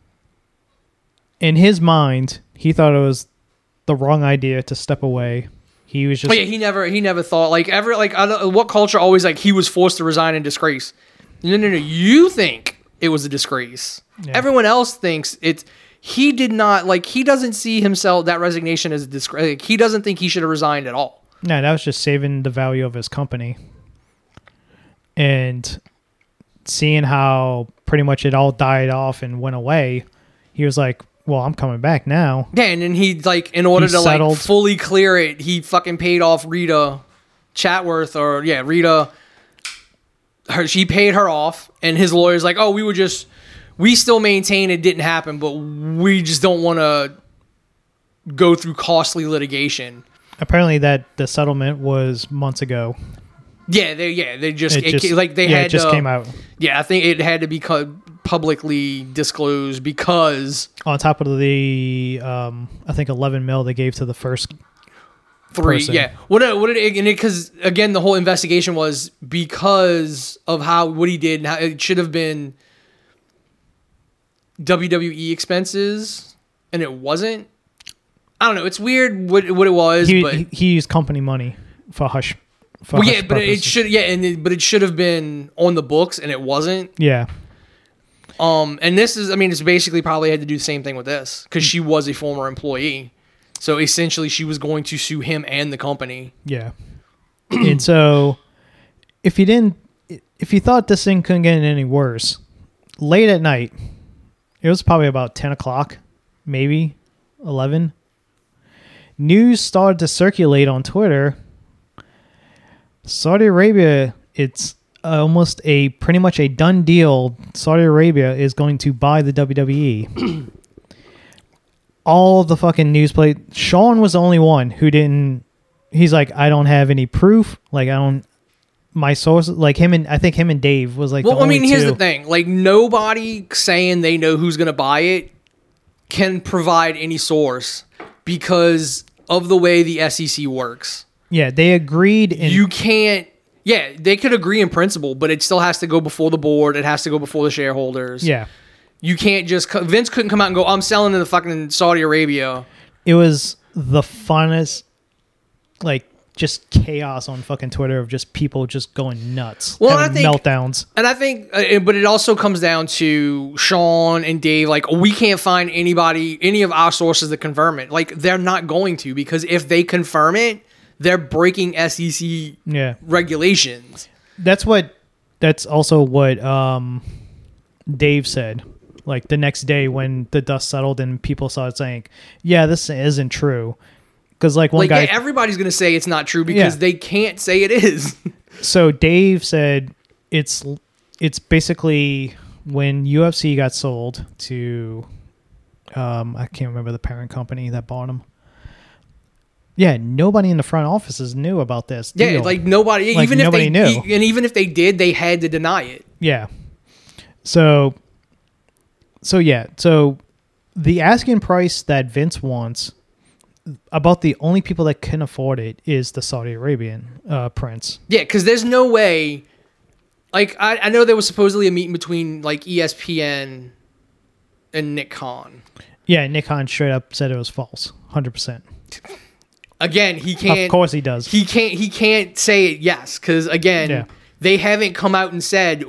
in his mind, he thought it was the wrong idea to step away He was just But yeah, he never he never thought like ever like I don't- what culture always like he was forced to resign in disgrace. No, no, no. You think it was a disgrace. Yeah. Everyone else thinks it's. He did not like. He doesn't see himself that resignation as a disgrace. Like, he doesn't think he should have resigned at all. no, that was just saving the value of his company. And seeing how pretty much it all died off and went away, he was like, "Well, I'm coming back now." Yeah, and then he like in order He to like fully clear it, he fucking paid off Rita Chatterton or yeah Rita. Her she paid her off, and his lawyer's like, oh, we were just we still maintain it didn't happen, but we just don't want to go through costly litigation. Apparently, that the settlement was months ago. Yeah, they yeah they just, It it just like they yeah, had it just to- came out Yeah, I think it had to be publicly disclosed because on top of the um, I think 11 mil they gave to the first. Three. person. Yeah, what did- what it? And because again, the whole investigation was because of how what he did and how it should have been WWE expenses, and it wasn't. I don't know. It's weird what what it was, He, but he, he used company money for hush. For well, hush yeah, but it should yeah, and it, but it should have been on the books, and it wasn't. yeah, Um, and this is, I mean, it's basically probably had to do the same thing with this because she was a former employee. So essentially, she was going to sue him and the company. yeah. and so, if you didn't, if you thought this thing couldn't get any worse, late at night, it was probably about 10 o'clock, maybe 11. News started to circulate on Twitter. Saudi Arabia, it's almost a pretty much a done deal. Saudi Arabia is going to buy the WWE. All the fucking news play. Sean was the only one who didn't. He's like, I don't have any proof. Like, I don't. My source, like him and I think him and Dave was like. Well, I mean, here's two. the thing: like nobody saying they know who's going to buy it can provide any source because of the way the SEC works. Yeah, they agreed. And you can't. Yeah, they could agree in principle, but it still has to go before the board. It has to go before the shareholders. yeah, you can't just Vince couldn't come out and go, "I'm selling to the fucking Saudi Arabia." it was the funnest, like just chaos on fucking Twitter of just people just going nuts, Well, having I think- meltdowns. And I think, uh, but it also comes down to Sean and Dave. Like, we can't find anybody, any of our sources that confirm it. Like, they're not going to because if they confirm it, they're breaking SEC Yeah, regulations. that's what. That's also what um, Dave said. Like the next day when the dust settled and people started saying, "Yeah, this isn't true," because like one Like, guy. yeah, everybody's going to say it's not true because Yeah. they can't say it is. so Dave said it's it's basically when UFC got sold to um I can't remember the parent company that bought them. Yeah, nobody in the front offices knew about this. yeah, like nobody, Like, even nobody if they, knew. and even if they did, they had to deny it. yeah. So so yeah, so the asking price that Vince wants about the only people that can afford it is the Saudi Arabian uh, prince. Yeah, because there's no way. Like I, I know there was supposedly a meeting between like ESPN and Nick Khan. Yeah, Nick Khan straight up said it was false, hundred percent. Again, he can't. Of course he does. he can't. He can't say it yes because again, Yeah. they haven't come out and said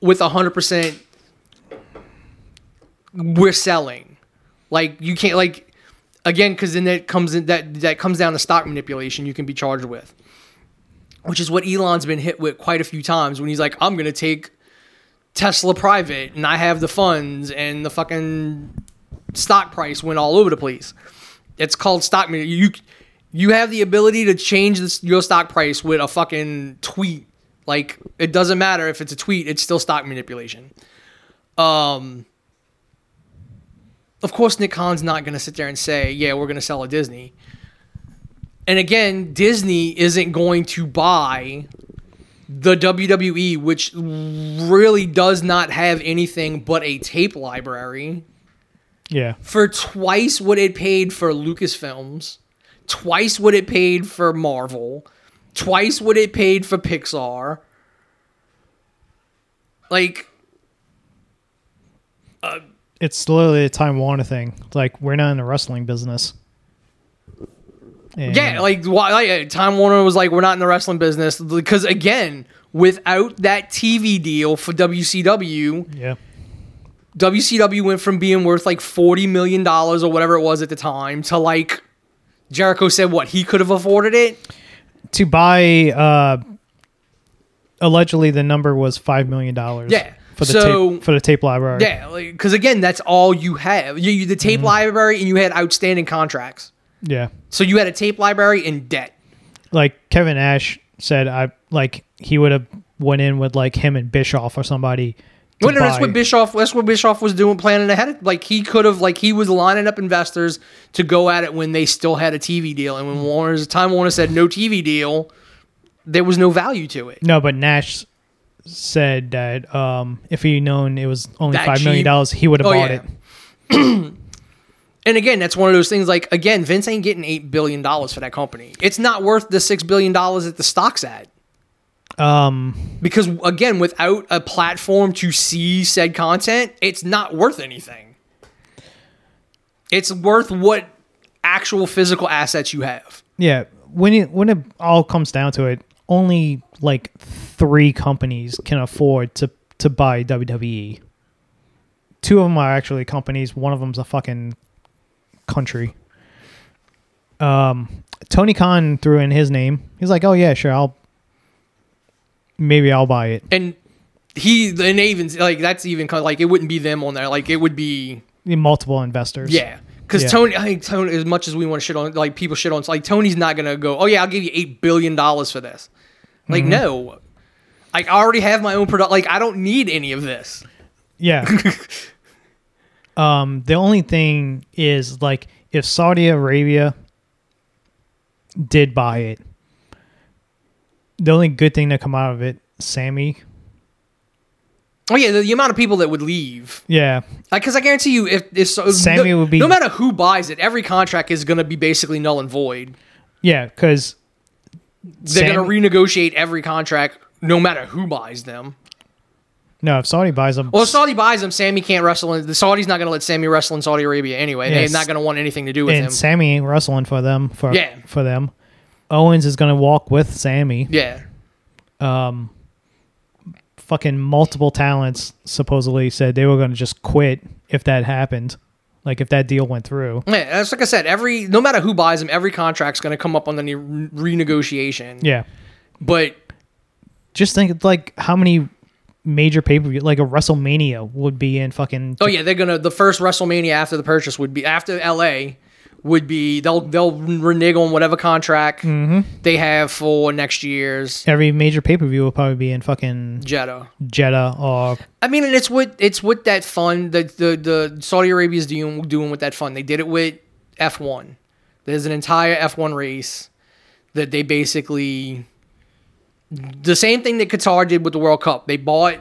with hundred percent we're selling. Like you can't like again because then that comes in that that comes down to stock manipulation. You can be charged with, which is what Elon's been hit with quite a few times when he's like, I'm gonna take Tesla private and I have the funds and the fucking stock price went all over the place. It's called stock you you have the ability to change this, your stock price with a fucking tweet. Like it doesn't matter if it's a tweet, it's still stock manipulation. Um of course Nick Khan's not going to sit there and say, "Yeah, we're going to sell a Disney." And again, Disney isn't going to buy the WWE, which really does not have anything but a tape library yeah. for twice what it paid for Lucasfilms, twice what it paid for Marvel, twice what it paid for Pixar. Like, uh, It's literally a Time Warner thing. Like we're not in the wrestling business. And Yeah, like why? Like, Time Warner was like, we're not in the wrestling business because again, without that TV deal for WCW, yeah, WCW went from being worth like forty million dollars or whatever it was at the time to like Jericho said what he could have afforded it. to buy. uh Allegedly, the number was five million dollars. Yeah, for the so- tape for the tape library. Yeah, because again, that's all you have. You, you the tape Mm-hmm. library, and you had outstanding contracts. yeah. So you had a tape library in debt. Like Kevin Nash said, I like he would have went in with like him and Bischoff or somebody. Well, no, that's what Bischoff. That's what Bischoff was doing, planning ahead. Of, Like he could have, like he was lining up investors to go at it when they still had a TV deal, and when Warner's Time Warner said no TV deal, there was no value to it. No, but Nash said that um, if he known it was only That five million dollars, he would have Oh, bought yeah. it. And again, that's one of those things. Like again, Vince ain't getting eight billion dollars for that company. It's not worth the six billion dollars that the stock's at. Um, Because again, without a platform to see said content, it's not worth anything. It's worth what actual physical assets you have. yeah. When it when it all comes down to it, only like three companies can afford to to buy WWE. Two of them are actually companies. One of them's a fucking country. Um, Tony Khan threw in his name. He's like, "Oh yeah, sure, I'll maybe I'll buy it." And he and even like that's even kind of like it wouldn't be them on there. Like it would be Multiple investors. yeah. Because Yeah. Tony, I think Tony, as much as we want to shit on, like people shit on, like Tony's not gonna go. Oh yeah, I'll give you eight billion dollars for this. Like Mm-hmm. no, I already have my own product. Like I don't need any of this. Yeah. um, the only thing is like if Saudi Arabia did buy it, the only good thing that come out of it, Sammy. Oh yeah, the, the amount of people that would leave. Yeah, Like, because I guarantee you, if, if so, Sammy no, would be- no matter who buys it, every contract is going to be basically null and void. yeah, because They're going to renegotiate every contract, no matter who buys them. no, if Saudi buys them, Well, if Saudi buys them, Sammy can't wrestle. In, the Saudis not going to let Sammy wrestle in Saudi Arabia anyway. Yes. They're not going to want anything to do with and him. Sammy ain't wrestling for them for Yeah. for them. Owens is gonna walk with Sammy. yeah, um, Fucking multiple talents supposedly said they were gonna just quit if that happened, like if that deal went through. yeah. That's like I said. Every no matter who buys them, every contract's going to come up on the re- renegotiation. Yeah. But just think like how many major pay per view like a WrestleMania would be in fucking oh yeah, they're gonna the first WrestleMania after the purchase would be after LA would be they'll they'll renege on whatever contract mm-hmm. they have for next year's every major pay per view will probably be in fucking Jeddah. Jeddah or I mean, and it's what it's what that fund that the the Saudi Arabia is doing doing with that fund. They did it with F one. There's an entire F one race that they basically the same thing that Qatar did with the World Cup. They bought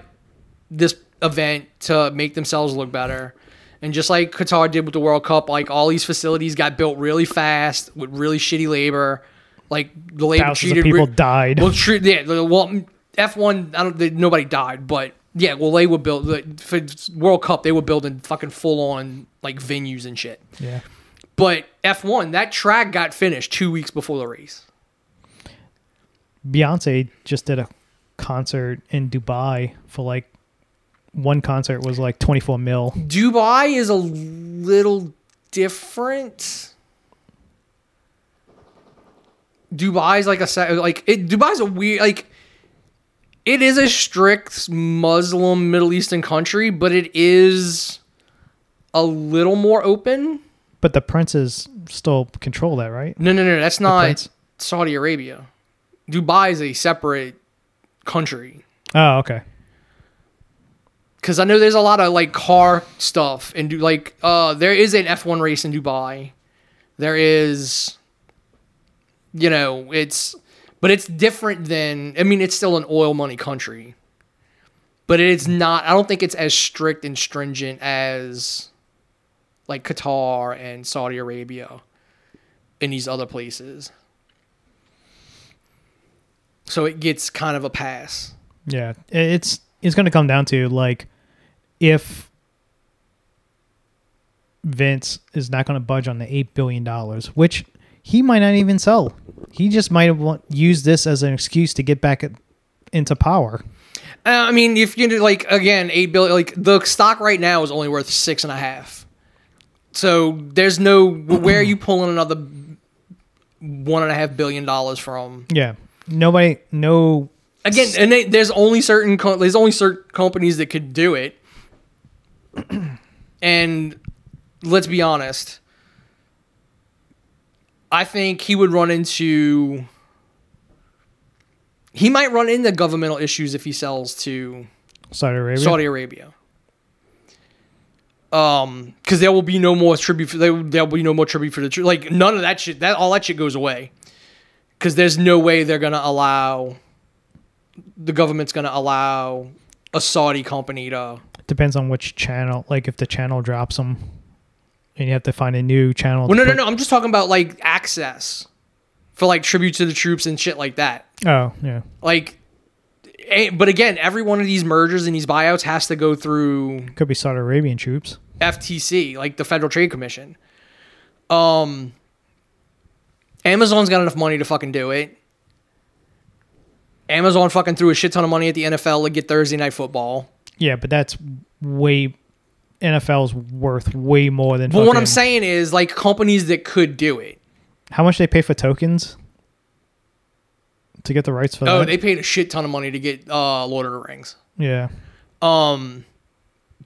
this event to make themselves look better. And just like Qatar did with the World Cup, like all these facilities got built really fast with really shitty labor. Like the labor thousands of people re- died. well, true. Yeah. Well, F one. I don't. They, nobody died, but yeah. Well, they were built like, for World Cup. They were building fucking full on like venues and shit. yeah. But F one, that track got finished two weeks before the race. Beyonce just did a concert in Dubai for like one concert was like 24 mil. Dubai is a little different. Dubai's like a like it, Dubai's a weird like it is a strict Muslim Middle Eastern country, but it is a little more open. But the princes still control that, right? No, no, no, that's not? Saudi Arabia. Dubai is a separate country. Oh, okay. Because I know there's a lot of like car stuff and do like uh there is an F1 race in Dubai. There is, you know, it's but it's different than I mean it's still an oil money country, but it's not. I don't think it's as strict and stringent as like Qatar and Saudi Arabia and these other places. So it gets kind of a pass. Yeah, it's it's going to come down to like if Vince is not going to budge on the eight billion dollars, which he might not even sell. He just might have used this as an excuse to get back at, into power. Uh, I mean, if you do, like again, eight billion. Like the stock right now is only worth six and a half. So there's no where are you pulling another one and a half billion dollars from? Yeah, nobody, no. Again, and they, there's only certain co- there's only certain companies that could do it. and let's be honest, I think he would run into. He might run into governmental issues if he sells to Saudi Arabia. Saudi Arabia. Um, because there will be no more tribute. For, there there will be no more tribute for the. Like none of that shit. That all that shit goes away. Because there's no way they're gonna allow. The government's gonna allow a Saudi company to. Depends on which channel. Like if the channel drops them, and you have to find a new channel. Well, no, no, put- no. I'm just talking about like access for like tribute to the troops and shit like that. Oh yeah, Like, eh, but again, every one of these mergers and these buyouts has to go through could be Saudi Arabian troops. FTC, like the Federal Trade Commission. Um, Amazon's got enough money to fucking do it. Amazon fucking threw a shit ton of money at the NFL to get Thursday night football. Yeah, but that's way NFL's worth way more than. But what I'm saying is, like, companies that could do it. how much they pay for Tolkien's to get the rights for Oh, that? they paid a shit ton of money to get uh, Lord of the Rings. yeah, Um,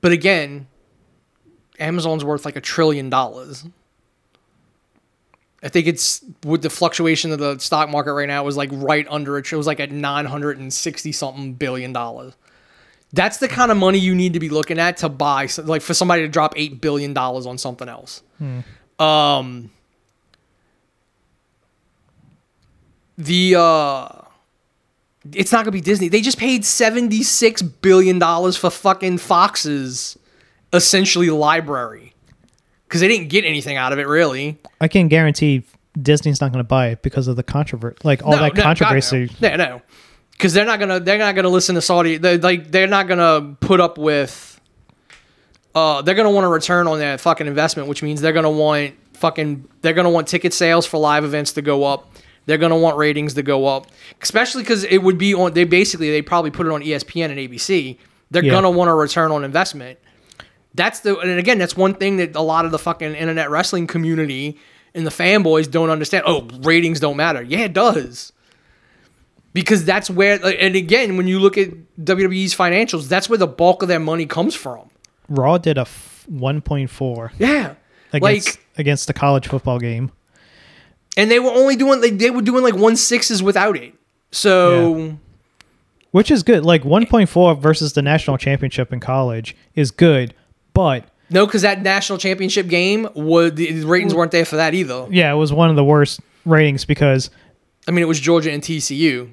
but again, Amazon's worth like a trillion dollars. I think it's with the fluctuation of the stock market right now, it was like right under it. It was like at nine hundred and sixty something billion dollars. That's the kind of money you need to be looking at to buy, like for somebody to drop eight billion dollars on something else. Um, the uh, it's not gonna be Disney. They just paid seventy six billion dollars for fucking Fox's essentially library because they didn't get anything out of it really. I can guarantee Disney's not going to buy it because of the controversy, like all No, that no, God, controversy. no. No, because they're not gonna they're not gonna listen to Saudi. They're, like they're not gonna put up with. Uh, they're gonna want a return on their fucking investment, which means they're gonna want fucking they're gonna want ticket sales for live events to go up. They're gonna want ratings to go up, especially because it would be on. They basically they probably put it on ESPN and ABC. They're Yeah. gonna want a return on investment. That's the and again that's one thing that a lot of the fucking internet wrestling community and the fanboys don't understand. Oh, ratings don't matter. Yeah, it does. Because that's where and again when you look at WWE's financials, that's where the bulk of their money comes from. Raw did a f- 1.4 Yeah. against like against the college football game. and they were only doing like they were doing like one sixes without it. So Which is good. Like 1.4 versus the national championship in college is good, but no, because that national championship game would the ratings weren't there for that either. yeah, it was one of the worst ratings because I mean, it was Georgia and TCU.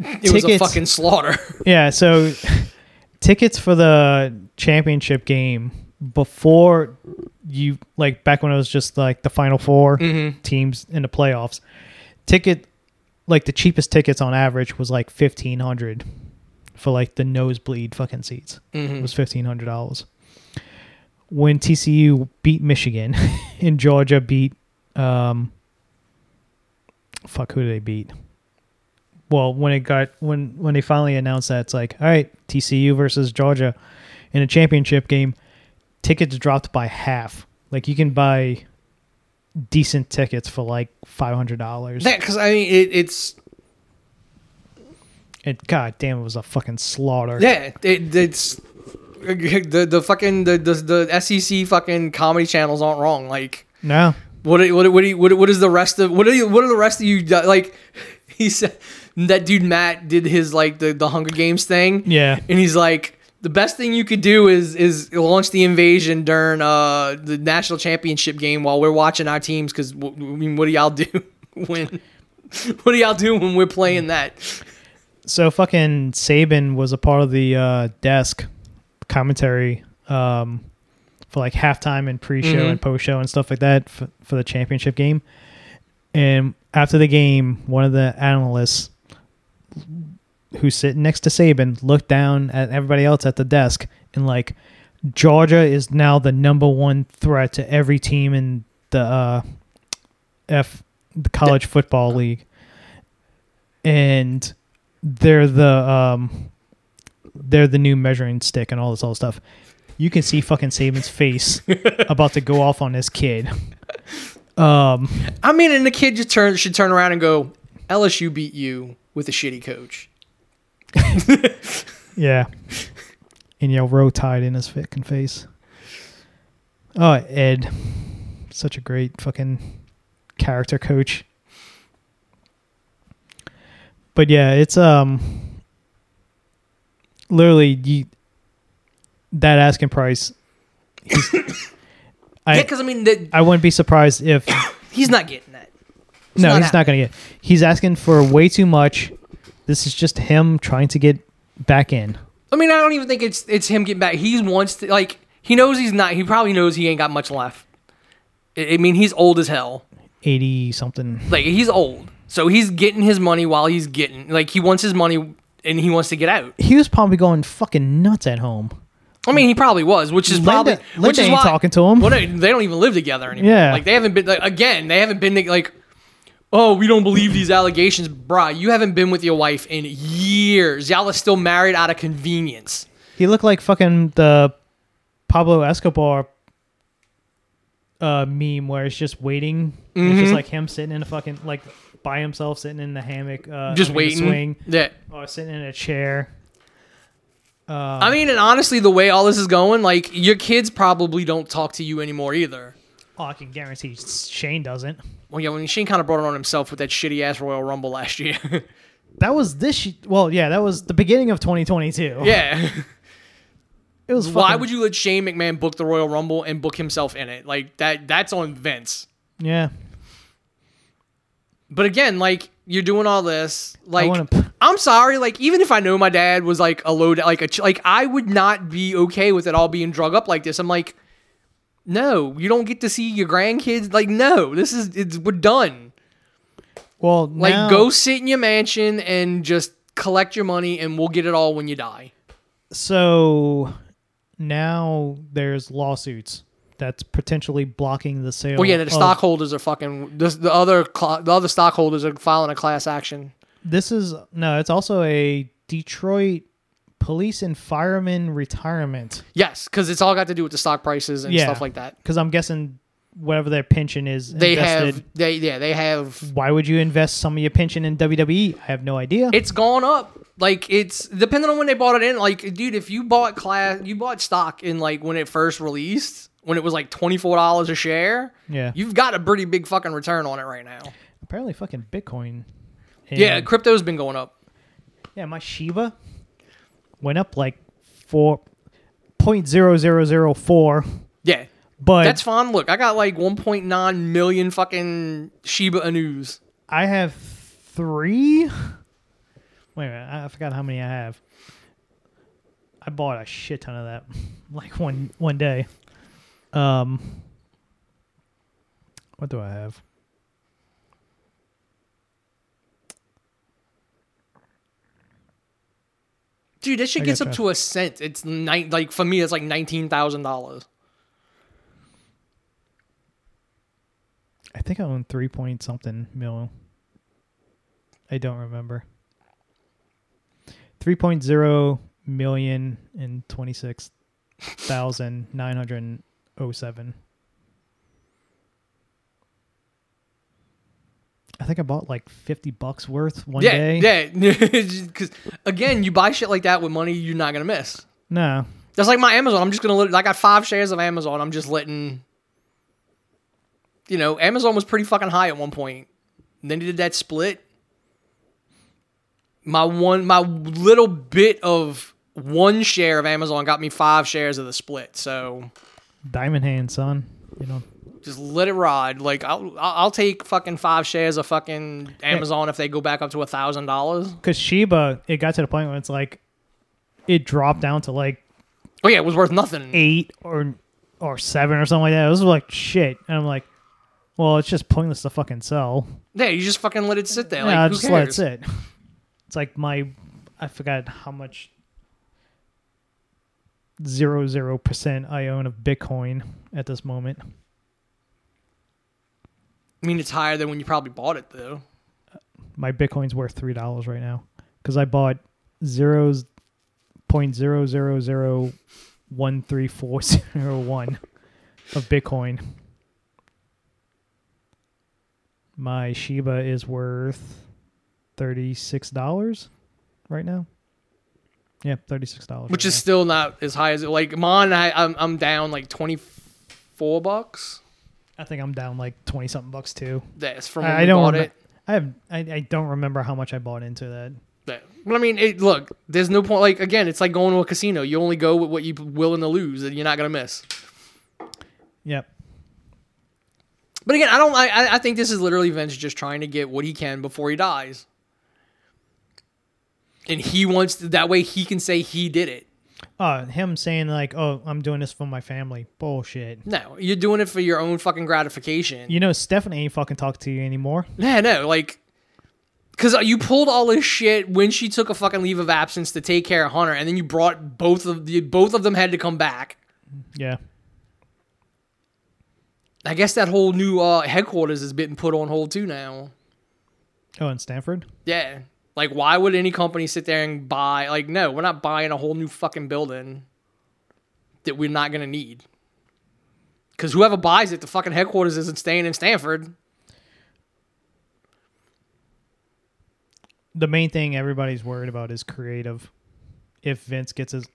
It was a fucking slaughter. yeah, so tickets for the championship game before you like back when it was just like the final 4 Mm-hmm. teams in the playoffs. Ticket like the cheapest tickets on average was like 1500 for like the nosebleed fucking seats. Mm-hmm. It was $1500. When TCU beat Michigan and Georgia beat um fuck who did they beat? Well, when it got when when they finally announced that it's like, all right, TCU versus Georgia in a championship game, tickets dropped by half. Like you can buy decent tickets for like five hundred dollars. That because I mean it, it's And god damn, it was a fucking slaughter. yeah it, it's the the fucking the, the the SEC fucking comedy channels aren't wrong. Like No. what what what what what is the rest of what are you, what are the rest of you like? He said that dude Matt did his like the the Hunger Games thing. Yeah. and he's like. The best thing you could do is is launch the invasion during uh, the national championship game while we're watching our teams. Because I mean, what do y'all do when? What do y'all do when we're playing that? So fucking Saban was a part of the uh, desk commentary um, for like halftime and pre-show Mhm. and post-show and stuff like that for, for the championship game. And after the game, one of the analysts who's sitting next to Saban looked down at everybody else at the desk and like Georgia is now the number one threat to every team in the uh, F the college football league, and they're the um, they're the new measuring stick and all this all stuff. You can see fucking Saban's face about to go off on this kid. Um, I mean, and the kid just turn should turn around and go, LSU beat you with a shitty coach. yeah, and yell row tied in his fucking face. Oh, Ed, such a great fucking character coach. But yeah, it's um literally you that asking price. I yeah, because I mean, the, I wouldn't be surprised if he's not getting that. no, not he's not going to get. He's asking for way too much. This is just him trying to get back in. I mean, I don't even think it's it's him getting back. He wants to like he knows he's not. He probably knows he ain't got much left. I I mean, he's old as hell. 80 something. Like he's old, so he's getting his money while he's getting like he wants his money and he wants to get out. He was probably going fucking nuts at home. I mean, he probably was, which is Linda- probably Linda which is ain't why, talking to him. Well, no, they don't even live together anymore. Yeah. like they haven't been like, again. They haven't been like, oh, we don't believe these allegations, brah. You haven't been with your wife in years. Y'all are still married out of convenience. He looked like fucking the Pablo Escobar uh, meme where it's just waiting. It's Mm-hmm. just like him sitting in a fucking like by himself, sitting in the hammock, uh, Just waiting. swing, Yeah. or sitting in a chair. I mean, and honestly, the way all this is going, like your kids probably don't talk to you anymore either. Oh, I can guarantee Shane doesn't. Well, yeah, when Shane kind of brought it on himself with that shitty ass Royal Rumble last year. That was this. Well, yeah, that was the beginning of 2022. yeah. it was. Why would you let Shane McMahon book the Royal Rumble and book himself in it? Like that that's on Vince. Yeah, But again, like you're doing all this, like p- I'm sorry, like even if I know my dad was like a low, like a ch- like I would not be okay with it all being drug up like this. I'm like, no, you don't get to see your grandkids. Like, no, this is it's we're done. well, Like, now- go sit in your mansion and just collect your money, and we'll get it all when you die. So now there's lawsuits that's potentially blocking the sale. Well, yeah, the of- stockholders are fucking. The, the other cl- the other stockholders are filing a class action. This is no. It's also a Detroit police and firemen retirement. Yes, because it's all got to do with the stock prices and Yeah. stuff like that. Because I'm guessing whatever their pension is They invested. have they yeah they have Why would you invest some of your pension in WWE? I have no idea. it's gone up. Like it's depending on when they bought it in. Like, dude, if you bought class, you bought stock in like when it first released, when it was like twenty four dollars a share. yeah. You've got a pretty big fucking return on it right now. Apparently, fucking Bitcoin. and- Yeah, crypto's been going up. Yeah, my Shiba went up like four point zero zero zero four. Yeah, But that's fine. Look, I got like one point nine million fucking Shiba Inus. I have three. Wait a minute, I I forgot how many I have. I bought a shit ton of that, like one one day. Um, what do I have? Dude, that shit I gets up to a cent. It's nine. Like for me, it's like nineteen thousand dollars. I think I own three point something mil. I don't remember. Three point zero million and twenty six thousand nine hundred oh seven. I think I bought like fifty bucks worth one yeah, day. yeah. Because again, you buy shit like that with money you're not gonna miss. No, That's like my Amazon. I'm just gonna let. I got five shares of Amazon. I'm just letting. You know, Amazon was pretty fucking high at one point. And then they did that split. My one, my little bit of one share of Amazon got me five shares of the split. So diamond hand, son. You know, just let it ride. Like I'll, I'll take fucking five shares of fucking Amazon if they go back up to a thousand dollars. because Shiba, it got to the point where it's like, it dropped down to like Oh yeah, it was worth nothing. eight or or seven or something like that. It was like shit, and I'm like, well, it's just pointless to fucking sell. Yeah, you just fucking let it sit there. yeah, I'll who just let it cares? sit. It's like my, I forgot how much zero zero percent I own of Bitcoin at this moment. I mean, it's higher than when you probably bought it though. My Bitcoin's worth three dollars right now because I bought zeros point zero zero zero one three four zero one of Bitcoin. My Shiba is worth thirty six dollars right now. Yeah, thirty six dollars. which is still not as high as it. Like mine, I, I'm I'm down like twenty four bucks. I think I'm down like twenty something bucks too. That's from when I, I don't. bought remem- it. I have. I, I don't remember how much I bought into that. But I mean, it, look, there's no point. Like again, it's like going to a casino. You only go with what you're willing to lose, and you're not gonna miss. Yep. But again, I don't. I I- think this is literally Vince just trying to get what he can before he dies, and he wants that way he can say he did it. Uh, him saying like, "Oh, I'm doing this for my family." Bullshit. No, you're doing it for your own fucking gratification. You know, Stephanie ain't fucking talk to you anymore. Yeah, no, like, because you pulled all this shit when she took a fucking leave of absence to take care of Hunter, and then you brought both of the both of them had to come back. Yeah. I guess that whole new uh, headquarters has been put on hold too now. Oh, in Stamford. Yeah, like why would any company sit there and buy? Like, no, we're not buying a whole new fucking building that we're not gonna need. Because whoever buys it, the fucking headquarters isn't staying in Stamford. The main thing everybody's worried about is creative. If Vince gets his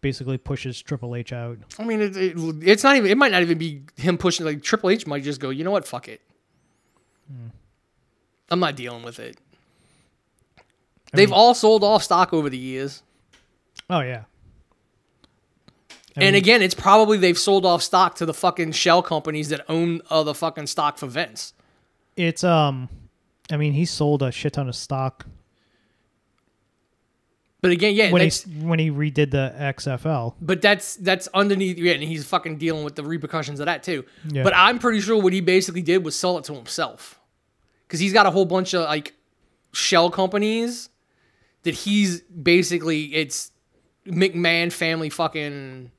basically pushes Triple H out. I mean, it, it, it's not even. It might not even be him pushing. Like Triple H might just go, you know what, fuck it. Hmm. I'm not dealing with it. They've mean- all sold off stock over the years, Oh yeah. I and mean, again, it's probably they've sold off stock to the fucking shell companies that own other fucking stock for Vince. it's um, I mean, he sold a shit ton of stock But again, yeah, when that's, he when he redid the XFL. but that's that's underneath. Yeah, and he's fucking dealing with the repercussions of that too. Yeah. But I'm pretty sure what he basically did was sell it to himself, because he's got a whole bunch of like shell companies that he's basically it's McMahon family fucking.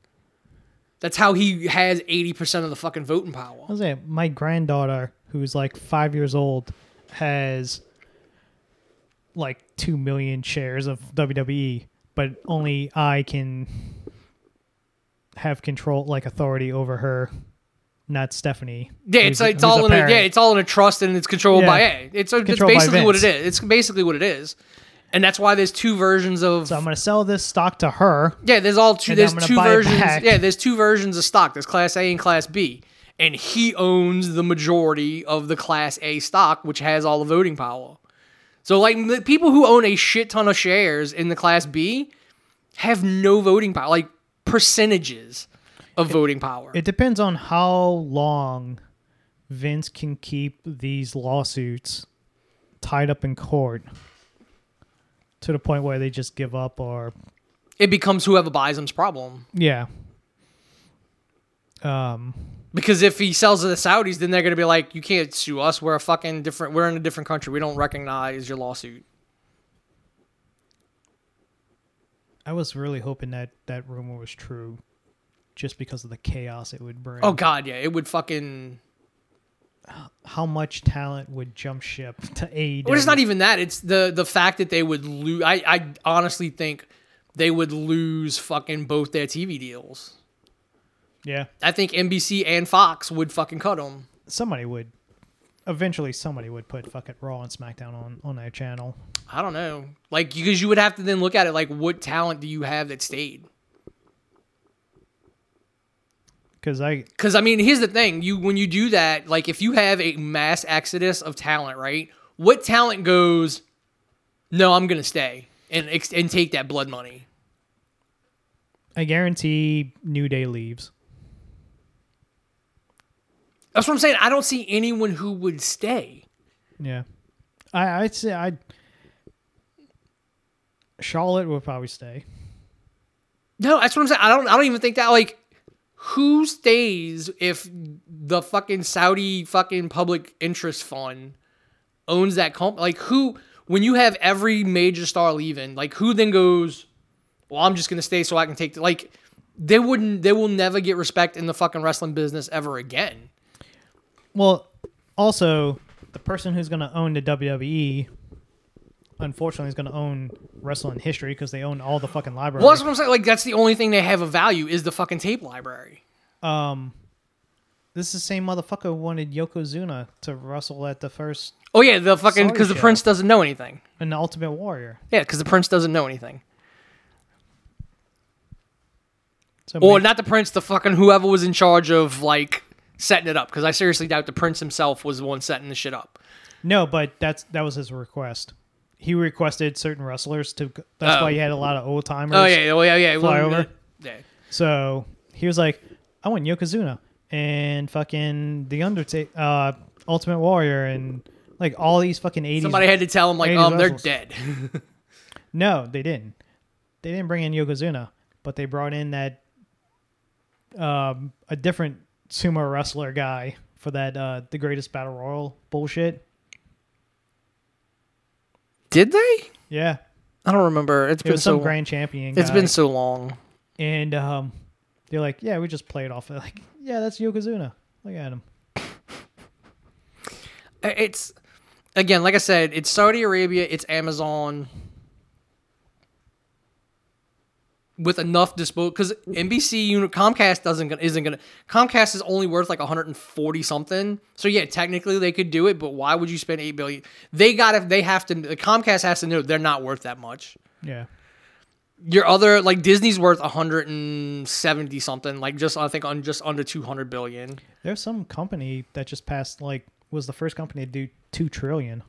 That's how he has eighty percent of the fucking voting power. I was saying, my granddaughter, who's like five years old, has like two million shares of WWE, but only I can have control, like authority over her, not Stephanie. Yeah, it's it's all a in a, yeah, it's all in a trust and it's controlled by A. It's it's basically what it is. It's basically what it is, and that's why there's two versions of. So I'm gonna sell this stock to her. yeah, there's all two. There's two versions. Yeah, there's two versions of stock. There's Class A and Class B, and he owns the majority of the Class A stock, which has all the voting power. So like the people who own a shit ton of shares in the Class B have no voting power, like percentages of voting power. It depends on how long Vince can keep these lawsuits tied up in court to the point where they just give up or it becomes whoever buys them's problem. yeah. Um Because if he sells to the Saudis, then they're gonna be like, "You can't sue us. We're a fucking different. We're in a different country. We don't recognize your lawsuit." I was really hoping that that rumor was true just because of the chaos it would bring. Oh God, yeah, it would fucking. How much talent would jump ship to AEW? Well, it's not even that. It's the the fact that they would lose. I I honestly think they would lose fucking both their TV deals. Yeah. I think NBC and Fox would fucking cut them. Somebody would eventually somebody would put fucking Raw and SmackDown on on their channel. I don't know, like because you would have to then look at it like, what talent do you have that stayed? Cuz I Because I mean, here's the thing: you when you do that, like if you have a mass exodus of talent, right? What talent goes? No, I'm gonna stay and and take that blood money. I guarantee New Day leaves. That's what I'm saying. I don't see anyone who would stay. Yeah. I I'd say I Charlotte would probably stay. No, that's what I'm saying. I don't. I don't even think that. Like, who stays if the fucking Saudi fucking public interest fund owns that company? Like, who? When you have every major star leaving, like, who then goes? Well, I'm just gonna stay so I can take the like. They wouldn't. They will never get respect in the fucking wrestling business ever again. Well, Also, the person who's to own the WWE, unfortunately, is going to own wrestling history because they own all the fucking library. Well, that's what I'm saying. Like that's the only thing they have of value is the fucking tape library. um, this is the same motherfucker who wanted Yokozuna to wrestle at the first Oh yeah, the fucking because the Show. prince doesn't know anything. in the Ultimate Warrior. Yeah, because the prince doesn't know anything. So Or maybe- not the prince, the fucking whoever was in charge of like setting it up. Because I seriously doubt the prince himself was the one setting the shit up. no, but that's that was his request. He requested certain wrestlers to. That's Oh. why you had a lot of old timers. Oh yeah, oh yeah, yeah. Fly well, over? uh, Yeah. So he was like, I want Yokozuna and fucking the Undertaker, uh, Ultimate Warrior, and like all these fucking eighties. Somebody had to tell him like, 80s um, they're dead. No, they didn't. They didn't bring in Yokozuna, but they brought in that um, a different sumo wrestler guy for that uh, the greatest battle royal bullshit. Did they? Yeah, I don't remember. It's it been was so. some grand champion. it's guy. been so long. and um, they're like, yeah, we just played off. it. Like, yeah, that's Yokozuna. Look at him. It's again, like I said, it's Saudi Arabia, it's Amazon. With enough disposal, because NBC Comcast doesn't isn't gonna Comcast is only worth like 140 something. So yeah, technically they could do it, but why would you spend eight billion? They got to they have to. The Comcast has to know they're not worth that much. Yeah, Your other like Disney's worth 170 something, like just I think on just under 200 billion. there's some company that just passed like was the first company to do two trillion.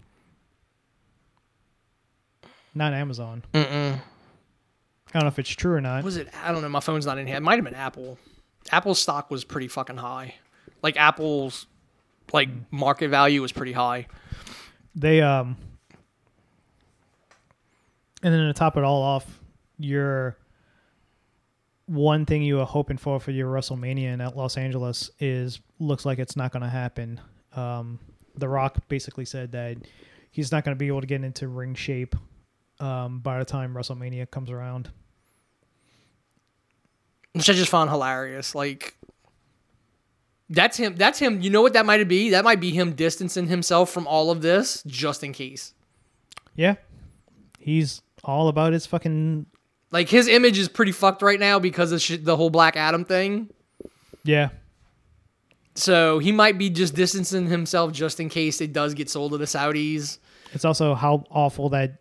Not Amazon. Mm-mm. I don't know if it's true or not. was it? I don't know. My phone's not in here. It might have been Apple. Apple's stock was pretty fucking high. Like Apple's like market value was pretty high. They um and then to top it all off, your one thing you were hoping for for your WrestleMania in Los Angeles is looks like it's not going to happen. Um, the Rock basically said that he's not going to be able to get into ring shape um, by the time WrestleMania comes around. Which I just found hilarious. Like that's him that's him. You know what that might be? That might be him distancing himself from all of this just in case. Yeah, he's all about his fucking Like his image is pretty fucked right now because of sh- the whole Black Adam thing. yeah. So he might be just distancing himself just in case it does get sold to the Saudis. It's also how awful that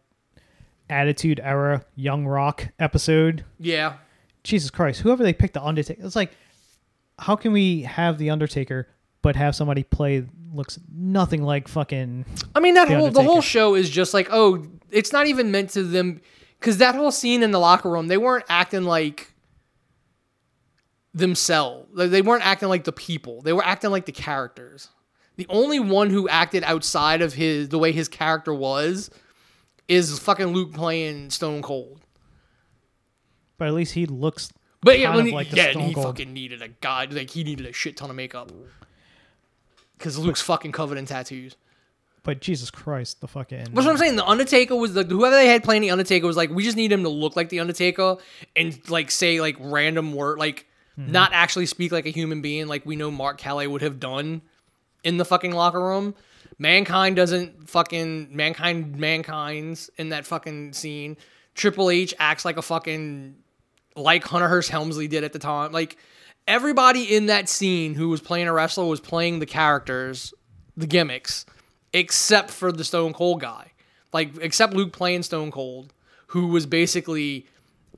Attitude Era Young Rock episode Yeah. Jesus Christ, whoever they picked the Undertaker, it's like, how can we have the Undertaker but have somebody play looks nothing like fucking? I mean that The whole the whole show is just like oh it's not even meant to them because that whole scene in the locker room they weren't acting like themselves they weren't acting like the people they were acting like the characters the only one who acted outside of his the way his character was is fucking Luke playing Stone Cold But at least he looks. but yeah, when of he, like yeah he Cold. fucking needed a god like he needed a shit ton of makeup because Luke's fucking covered in tattoos. But Jesus Christ, the fucking. That's what I'm saying. The Undertaker was the whoever they had playing the Undertaker was like, we just need him to look like the Undertaker and like say like random word, like mhm. not actually speak like a human being, like we know Mark Calaway would have done in the fucking locker room. Mankind doesn't fucking mankind mankind's in that fucking scene. Triple H acts like a fucking like Hunter Hearst Helmsley did at the time. Like everybody in that scene who was playing a wrestler was playing the characters, the gimmicks, except for the Stone Cold guy. Like except Luke playing Stone Cold, who was basically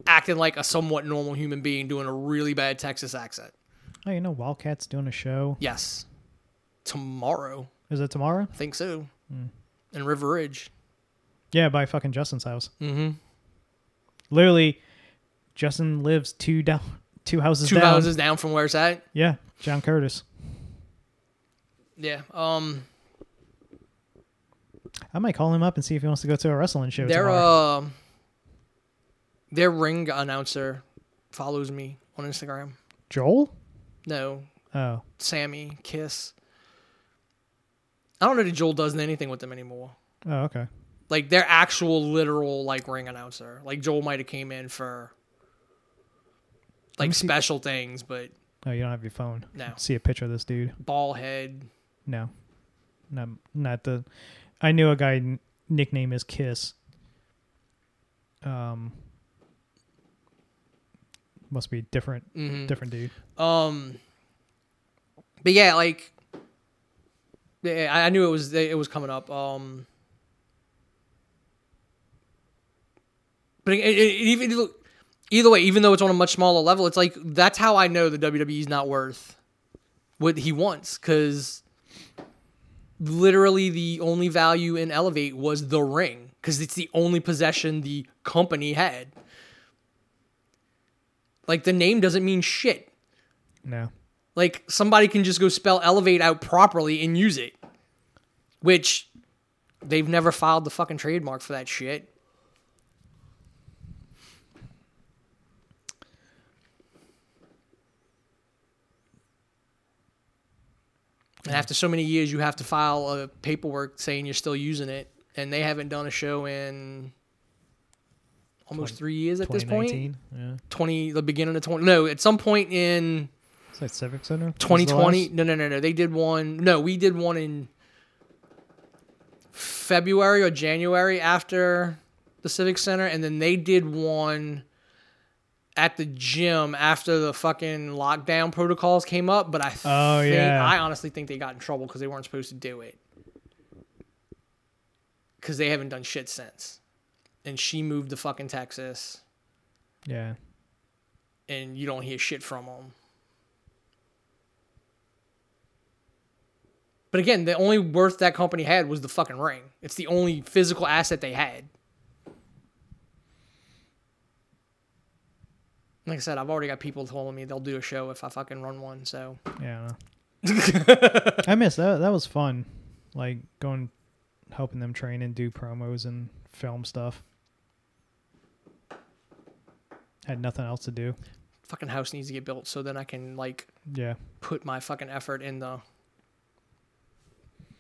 acting like a somewhat normal human being doing a really bad Texas accent. Oh, you know, Wildcats doing a show. Yes. Tomorrow. Is it tomorrow? I think so. In River Ridge. Yeah, by fucking Justin's house. Mm-hmm. Literally, Justin lives two down, two houses Two down. houses down from where it's at. Yeah, John Curtis. Yeah. Um I might call him up and see if he wants to go to a wrestling show. their tomorrow. uh their ring announcer follows me on Instagram. Joel. No, Oh, Sammy, Kiss. I don't know that Joel does anything with them anymore. oh, okay. Like their actual literal like ring announcer. Like Joel might have came in for like special things, but Oh, you don't have your phone. No. See a picture of this dude. ball head. No. Not not the. I knew a guy n- nickname is Kiss. Um. Must be different, Mhm. different dude. Um, but yeah, like, I knew it was it was coming up. Um, but it, it, it even either way, even though it's on a much smaller level, it's like that's how I know the WWE's not worth what he wants because literally the only value in Elevate was the ring because it's the only possession the company had. Like the name doesn't mean shit. No. Like somebody can just go spell elevate out properly and use it. Which they've never filed the fucking trademark for that shit. And after so many years, you have to file a paperwork saying you're still using it, and they haven't done a show in almost three years at this point. Yeah. Twenty, the beginning of twenty. No, at some point in That Civic Center? 2020 no no no no they did one no we did one in february or january after the civic center and then they did one at the gym after the fucking lockdown protocols came up but i Oh, yeah. i honestly think they got in trouble because they weren't supposed to do it because they haven't done shit since and she moved to fucking texas Yeah. and you don't hear shit from them. But again, the only worth that company had was the fucking ring. It's the only physical asset they had. Like I said, I've already got people telling me they'll do a show if I fucking run one. So Yeah. I miss that. That was fun. Like going, helping them train and do promos and film stuff. Had nothing else to do. fucking house needs to get built so then I can like Yeah. put my fucking effort in the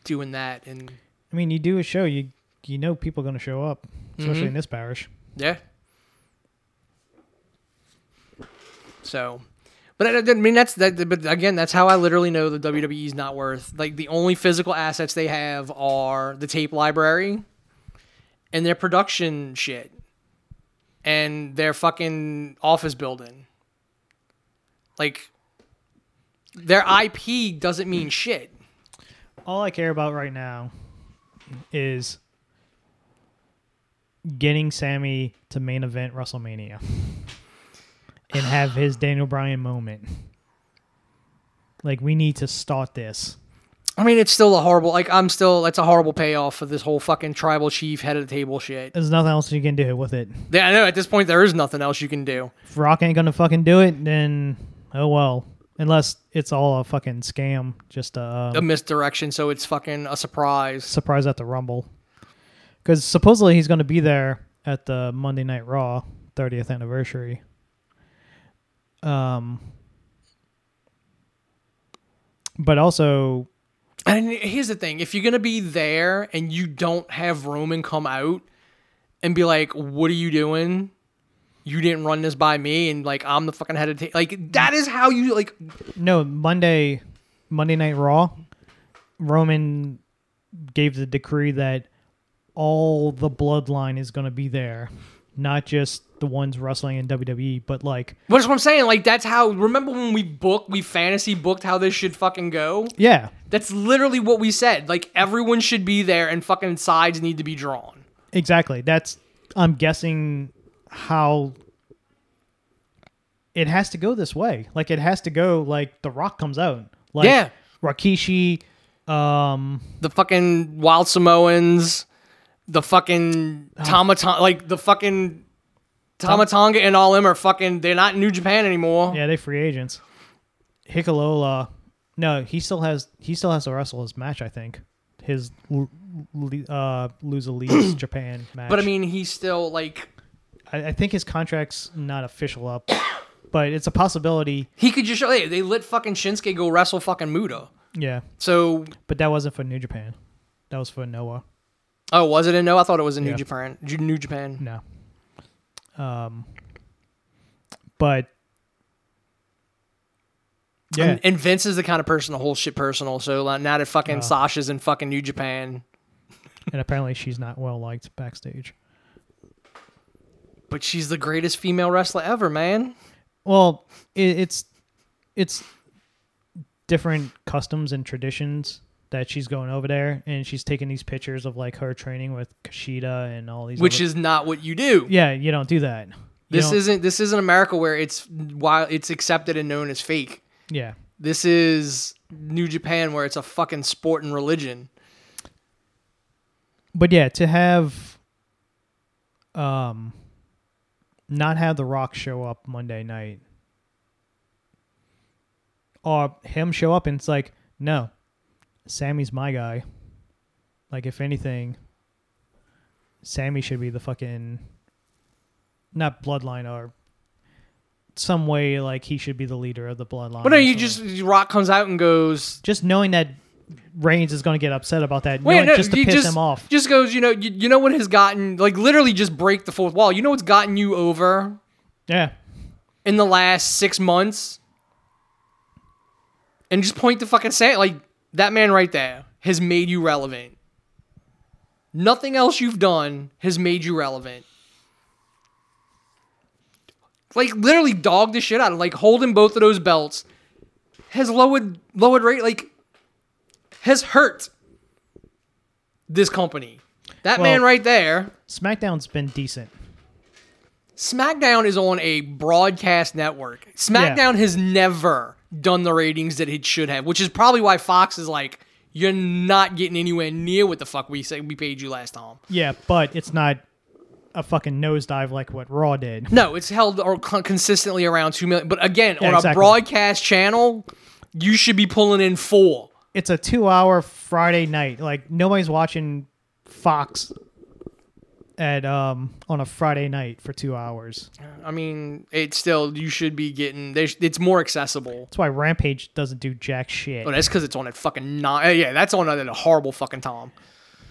doing that and I mean, you do a show, you you know people going to show up, especially Mhm. in this parish. Yeah. So, but I, I mean that's that. But again, that's how I literally know the WWE's not worth. Like the only physical assets they have are the tape library and their production shit and their fucking office building. Like their IP doesn't mean shit. All I care about right now is getting Sami to main event WrestleMania and have his Daniel Bryan moment. Like we need to start this. I mean, it's still a horrible. Like I'm still. That's a horrible payoff for this whole fucking tribal chief head of the table shit. There's nothing else you can do with it. Yeah, I know. At this point, there is nothing else you can do. If Rock ain't gonna fucking do it, then oh well. Unless it's all a fucking scam, just a um, A misdirection, so it's fucking a surprise. surprise at the Rumble. Because supposedly he's gonna be there at the Monday Night Raw 30th anniversary. Um, but also And here's the thing: if you're gonna be there and you don't have Roman come out and be like, "What are you doing? You didn't run this by me," and like I'm the fucking head of ta-. like that is how you like. no Monday Monday Night Raw. Roman gave the decree that all the bloodline is gonna be there, not just the ones wrestling in WWE, but like What's what I'm saying? Like that's how. Remember when we booked, we fantasy booked how this should fucking go. yeah, That's literally what we said. Like everyone should be there, and fucking sides need to be drawn. Exactly. That's I'm guessing how it has to go this way. Like it has to go like The Rock comes out. Like Yeah. Rikishi, um the fucking Wild Samoans, the fucking Tama Tonga, like the fucking Tama Tonga and all them are fucking. They're not in New Japan anymore. yeah, they free agents. Hikuleo. No, he still has he still has to wrestle his match, I think. His uh lose a leaves Japan match. But I mean, he's still like I, I think his contract's not official up, but it's a possibility. he could just show. Hey, they let fucking Shinsuke go wrestle fucking Muta. Yeah. So, But that wasn't for New Japan. That was for Noah. oh, was it in no? I thought it was in New Yeah. Japan. Ju- New Japan. No. Um, but Yeah. And, and Vince is the kind of person to hold shit personal. So like, now that fucking Oh. Sasha's in fucking New Japan, and apparently she's not well liked backstage. But she's the greatest female wrestler ever, man. Well, it, it's it's different customs and traditions that she's going over there, and she's taking these pictures of like her training with Kushida and all these. Which other- is not what you do. yeah, you don't do that. You This don't- isn't this isn't America where it's while it's accepted and known as fake. yeah. This is New Japan where it's a fucking sport and religion. but yeah, to have um not have the Rock show up Monday night or him show up and it's like, no, Sami's my guy. Like if anything, Sami should be the fucking not bloodline or some way like he should be the leader of the bloodline. But no, you just Rock comes out and goes. just knowing that Reigns is going to get upset about that, Wait, no, just to piss just, him off. Just goes, you know, you, you know what has gotten like literally just break the fourth wall. You know what's gotten you over Yeah. in the last six months, and just point the fucking say like that man right there has made you relevant. Nothing else you've done has made you relevant. Like literally dog the shit out of like holding both of those belts has lowered lowered rate like has hurt this company. That Well- man right there. SmackDown's been decent. SmackDown is on a broadcast network. SmackDown has never done the ratings that it should have, which is probably why Fox is like, you're not getting anywhere near what the fuck we say we paid you last time. Yeah, but it's not a fucking nosedive like what Raw did. No, it's held or consistently around two million. But again, Yeah, on a broadcast channel, you should be pulling in four. It's a two-hour Friday night. Like nobody's watching Fox at um on a Friday night for two hours. I mean, it's still you should be getting. It's more accessible. That's why Rampage doesn't do jack shit. Oh, that's because it's on at fucking nine. Yeah, that's on at a horrible fucking time.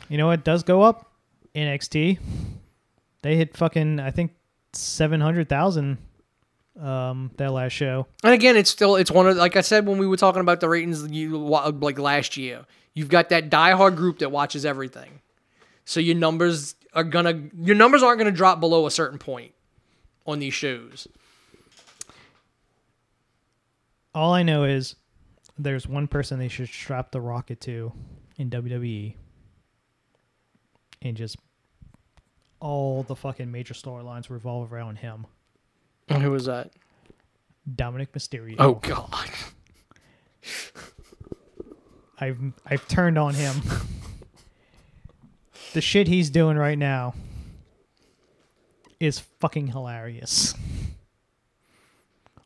You know what does go up? NXT. They hit fucking I think seven hundred thousand um that last show. And again, it's still it's one of like I said when we were talking about the ratings you like last year. You've got that diehard group that watches everything, so your numbers are gonna your numbers aren't gonna drop below a certain point on these shows. All I know is there's one person they should strap the rocket to in WWE. And just all the fucking major storylines revolve around him. And who was that? Dominic Mysterio. Oh God, I've I've turned on him. the shit he's doing right now is fucking hilarious.